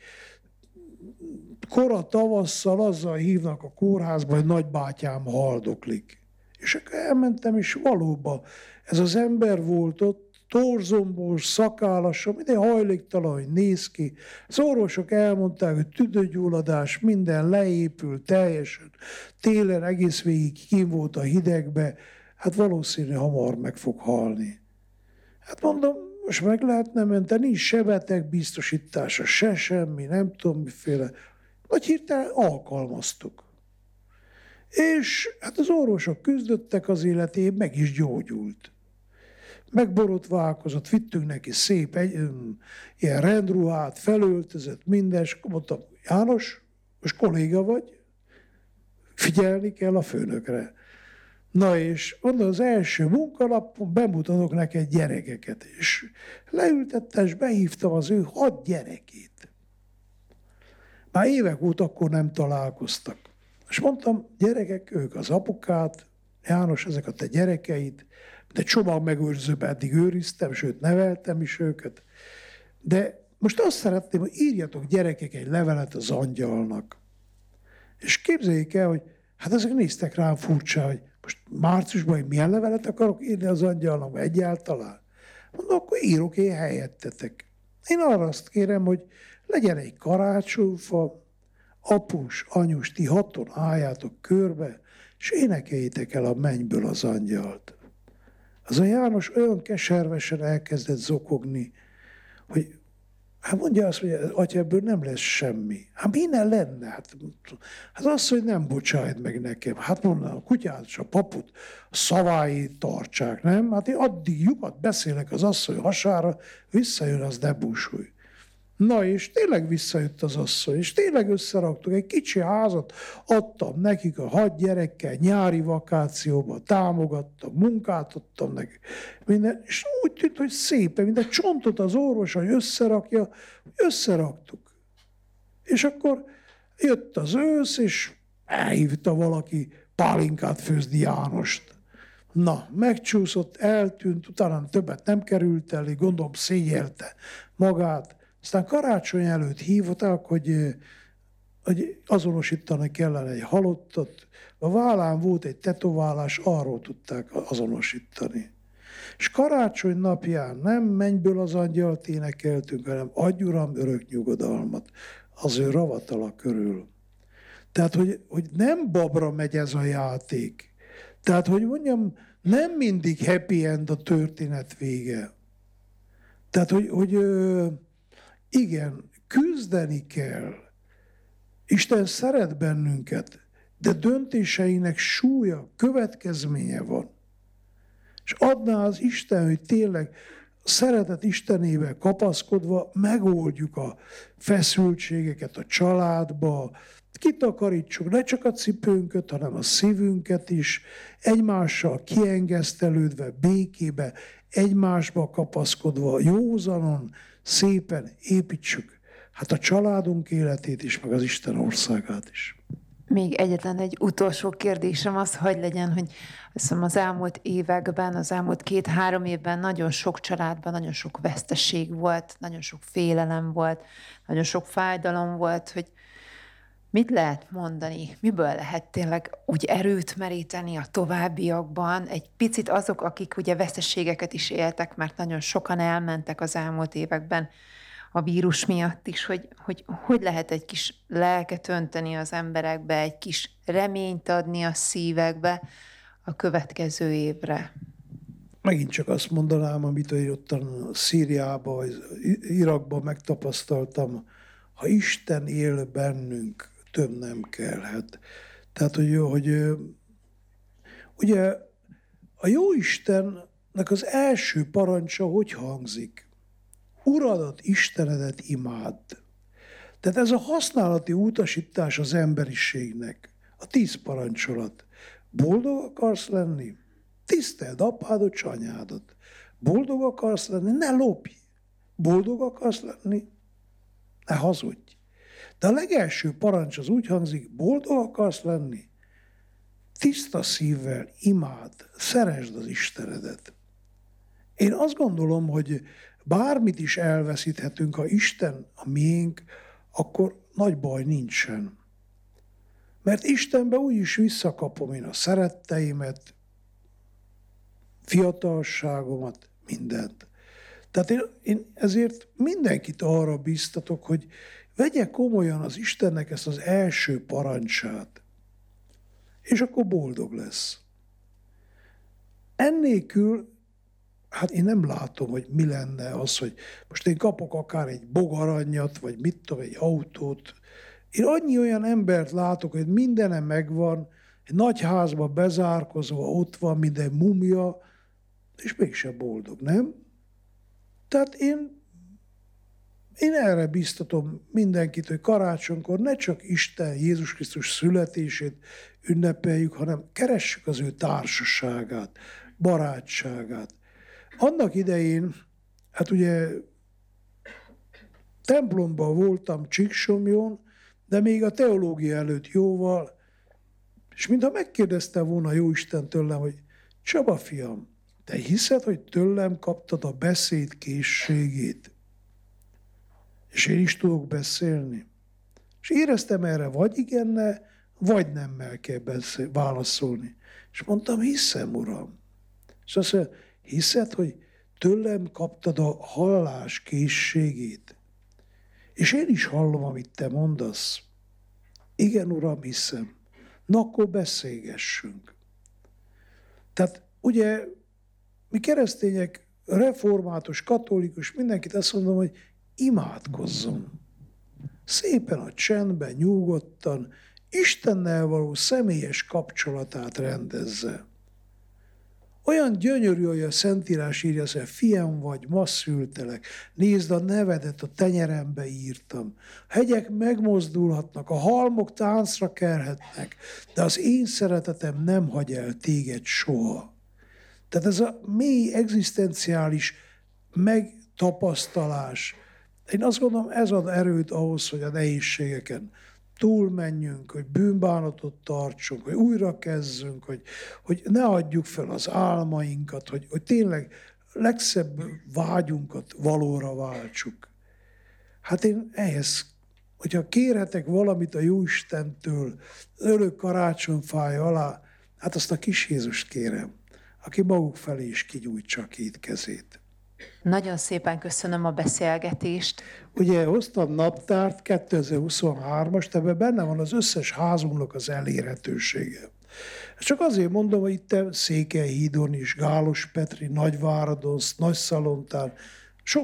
kora tavasszal azzal hívnak a kórházba, hogy nagybátyám haldoklik. És akkor elmentem, és valóban ez az ember volt ott, torzombos, szakállas, minden hajléktalan, hogy néz ki. Az orvosok elmondták, hogy tüdőgyulladás, minden leépül teljesen. Télen egész végig kim volt a hidegbe, hát valószínű hamar meg fog halni. Hát mondom, most meg lehetne menteni, nincs se beteg biztosítása, se semmi, nem tudom miféle. Vagy hirtelen alkalmaztuk. És hát az orvosok küzdöttek az életében, meg is gyógyult megborotválkozott, vittünk neki szép egy, ilyen rendruhát, felöltözött, minden, és mondtam, János, most kolléga vagy, figyelni kell a főnökre. Na és mondom, az első munkalapon bemutatok neked gyerekeket, és leültettem, és behívtam az ő hat gyerekét. Már évek óta akkor nem találkoztak. És mondtam, gyerekek, ők az apukát, János, ezek a te gyerekeid, de csomag megőrzőben eddig őriztem, sőt neveltem is őket. De most azt szeretném, hogy írjatok gyerekek egy levelet az angyalnak. És képzeljék el, hogy hát ezek néztek rám furcsa, hogy most márciusban hogy milyen levelet akarok írni az angyalnak, egyáltalán. Mondom, akkor írok én helyettetek. Én arra azt kérem, hogy legyen egy karácsonyfa, apus, anyus, ti haton álljátok körbe, és énekeljétek el a mennyből az angyalt. Az a János olyan keservesen elkezdett zokogni, hogy Hát mondja azt, hogy atya, ebből nem lesz semmi. Hát minden lenne? Hát, hát az, hogy nem bocsájt meg nekem. Hát mondom, a kutyát és a paput a szavái tartsák, nem? Hát én addig lyukat beszélek az asszony hasára, visszajön, az ne. Na és tényleg visszajött az asszony, és tényleg összeraktuk egy kicsi házat, adtam nekik a hat gyerekkel nyári vakációba, támogattam, munkát adtam nekik, minden, és úgy tűnt, hogy szépen, mint egy csontot az orvos, hogy összerakja, összeraktuk. És akkor jött az ősz, és elhívta valaki pálinkát főzni Jánost. Na, megcsúszott, eltűnt, utána többet nem került elé, gondolom szégyelte magát, aztán karácsony előtt hívottak, hogy, hogy azonosítani kellene egy halottat. A vállán volt egy tetoválás, arról tudták azonosítani. És karácsony napján nem mennyből az angyalt énekeltünk, hanem adj Uram örök nyugodalmat az ő ravatala körül. Tehát, hogy, hogy nem babra megy ez a játék. Tehát, hogy mondjam, nem mindig happy end a történet vége. Tehát, hogy, hogy igen, küzdeni kell. Isten szeret bennünket, de döntéseinek súlya, következménye van. És adná az Isten, hogy tényleg szeretet Istenével kapaszkodva megoldjuk a feszültségeket a családba, kitakarítsuk ne csak a cipőnket, hanem a szívünket is, egymással kiengesztelődve, békébe, egymásba kapaszkodva, józanon, szépen építsük hát a családunk életét is, meg az Isten országát is. Még egyetlen egy utolsó kérdésem az, hogy legyen, hogy hiszem az elmúlt években, az elmúlt két-három évben nagyon sok családban nagyon sok veszteség volt, nagyon sok félelem volt, nagyon sok fájdalom volt, hogy mit lehet mondani, miből lehet tényleg úgy erőt meríteni a továbbiakban, egy picit azok, akik ugye veszteségeket is éltek, mert nagyon sokan elmentek az elmúlt években, a vírus miatt is, hogy, hogy hogy lehet egy kis lelket önteni az emberekbe, egy kis reményt adni a szívekbe a következő évre. Megint csak azt mondanám, amit ottan Szíriában, Irakban megtapasztaltam, ha Isten él bennünk, több nem kellhet. Tehát, hogy, hogy ugye a jó Istennek az első parancsa hogy hangzik? Uradat, Istenedet imádd. Tehát ez a használati utasítás az emberiségnek, a tíz parancsolat. Boldog akarsz lenni? Tiszteld apádot, csanyádat. Boldog akarsz lenni? Ne lopj. Boldog akarsz lenni? Ne hazudj. De a legelső parancs az úgy hangzik, boldog akarsz lenni? Tiszta szívvel imád, szeresd az Istenedet. Én azt gondolom, hogy bármit is elveszíthetünk, ha Isten a miénk, akkor nagy baj nincsen. Mert Istenbe úgy is visszakapom én a szeretteimet, fiatalságomat, mindent. Tehát én, én ezért mindenkit arra biztatok, hogy vegye komolyan az Istennek ezt az első parancsát, és akkor boldog lesz. Ennélkül hát én nem látom, hogy mi lenne az, hogy most én kapok akár egy bogaranyat, vagy mit tudom, egy autót. Én annyi olyan embert látok, hogy mindenem megvan, egy nagy házba bezárkozva ott van minden mumia, és mégse boldog, nem? Tehát én, én erre biztatom mindenkit, hogy karácsonykor ne csak Isten Jézus Krisztus születését ünnepeljük, hanem keressük az ő társaságát, barátságát. Annak idején, hát ugye templomban voltam Csíksomjon, de még a teológia előtt jóval, és mintha megkérdezte volna Jóisten tőlem, hogy Csaba fiam, te hiszed, hogy tőlem kaptad a beszéd készségét? És én is tudok beszélni? És éreztem erre vagy igenne, vagy nemmel kell beszél, válaszolni. És mondtam, hiszem, uram. És azt mondja, Hiszed, hogy tőlem kaptad a hallás készségét? És én is hallom, amit te mondasz. Igen, Uram, hiszem. Na, akkor beszélgessünk. Tehát ugye mi keresztények, református, katolikus, mindenkit azt mondom, hogy imádkozzon. Szépen a csendben, nyugodtan, Istennel való személyes kapcsolatát rendezze. Olyan gyönyörű, hogy a Szentírás írja, hogy fiam vagy, ma szültelek, nézd a nevedet, a tenyerembe írtam. A hegyek megmozdulhatnak, a halmok táncra kerhetnek, de az én szeretetem nem hagy el téged soha. Tehát ez a mély egzisztenciális megtapasztalás, én azt gondolom, ez ad erőt ahhoz, hogy a nehézségeken túlmenjünk, hogy bűnbánatot tartsunk, hogy újra kezdünk, hogy, hogy ne adjuk fel az álmainkat, hogy, hogy tényleg legszebb vágyunkat valóra váltsuk. Hát én ehhez, hogyha kérhetek valamit a Jóistentől, örök karácsonyfáj alá, hát azt a kis Jézust kérem, aki maguk felé is kigyújtsa két kezét. Nagyon szépen köszönöm a beszélgetést. Ugye hoztam naptárt 2023-as, ebben benne van az összes házunknak az elérhetősége. Csak azért mondom, hogy itt Székelyhídon is, Gálos Petri, Nagyváradon, Nagyszalontán,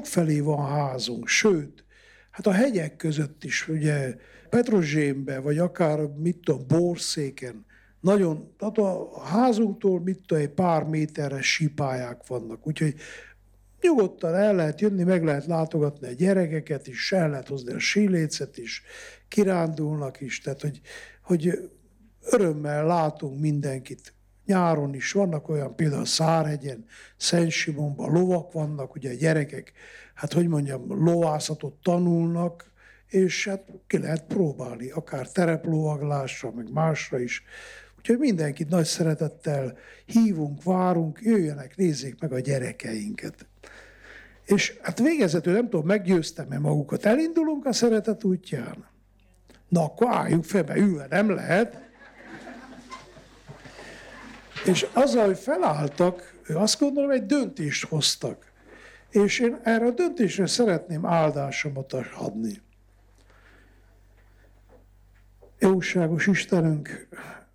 felé van házunk, sőt, hát a hegyek között is, ugye Petrozsénbe, vagy akár mit tudom, Borszéken, nagyon, tehát a házunktól mit tudom, egy pár méterre sípályák vannak, úgyhogy nyugodtan el lehet jönni, meg lehet látogatni a gyerekeket is, el lehet hozni a sílécet is, kirándulnak is, tehát hogy, hogy örömmel látunk mindenkit. Nyáron is vannak olyan, például Szárhegyen, Szent Simonban lovak vannak, ugye a gyerekek, hát hogy mondjam, lovászatot tanulnak, és hát ki lehet próbálni, akár tereplovaglásra, meg másra is. Úgyhogy mindenkit nagy szeretettel hívunk, várunk, jöjjenek, nézzék meg a gyerekeinket. És hát végezetül nem tudom, meggyőztem-e magukat. Elindulunk a szeretet útján? Na, akkor álljunk fel, mert ülve nem lehet. És azzal, hogy felálltak, azt gondolom, egy döntést hoztak. És én erre a döntésre szeretném áldásomat adni. Jóságos Istenünk,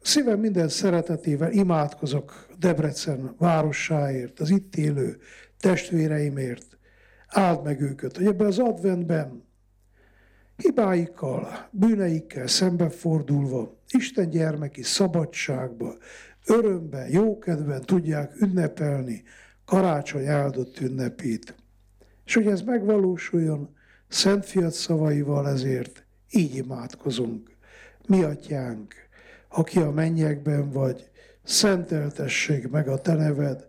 szívem minden szeretetével imádkozok Debrecen városáért, az itt élő testvéreimért. Áld meg őket, hogy ebben az adventben hibáikkal, bűneikkel szembefordulva, Isten gyermeki szabadságba, örömben, jókedven tudják ünnepelni karácsony áldott ünnepét. És hogy ez megvalósuljon, Szent Fiat szavaival ezért így imádkozunk. Mi atyánk, aki a mennyekben vagy, szenteltessék meg a te neved,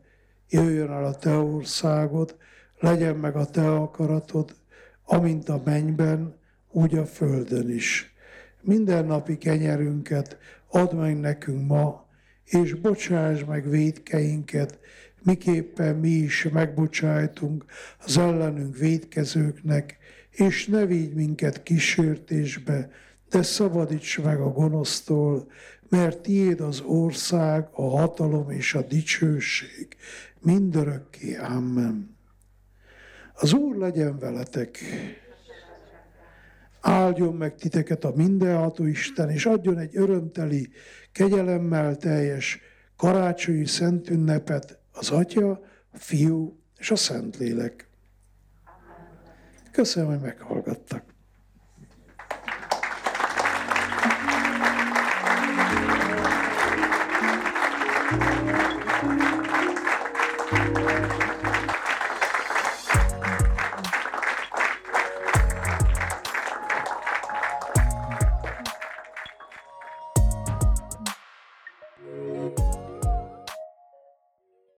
jöjjön el a te országod, legyen meg a te akaratod, amint a mennyben, úgy a földön is. Minden napi kenyerünket add meg nekünk ma, és bocsáss meg védkeinket, miképpen mi is megbocsájtunk az ellenünk védkezőknek, és ne vigy minket kísértésbe, de szabadíts meg a gonosztól, mert tiéd az ország, a hatalom és a dicsőség, mindörökké. Amen. Az Úr legyen veletek, áldjon meg titeket a mindenható Isten, és adjon egy örömteli, kegyelemmel teljes karácsonyi szent ünnepet az Atya, a Fiú és a Szentlélek. Köszönöm, hogy meghallgattak.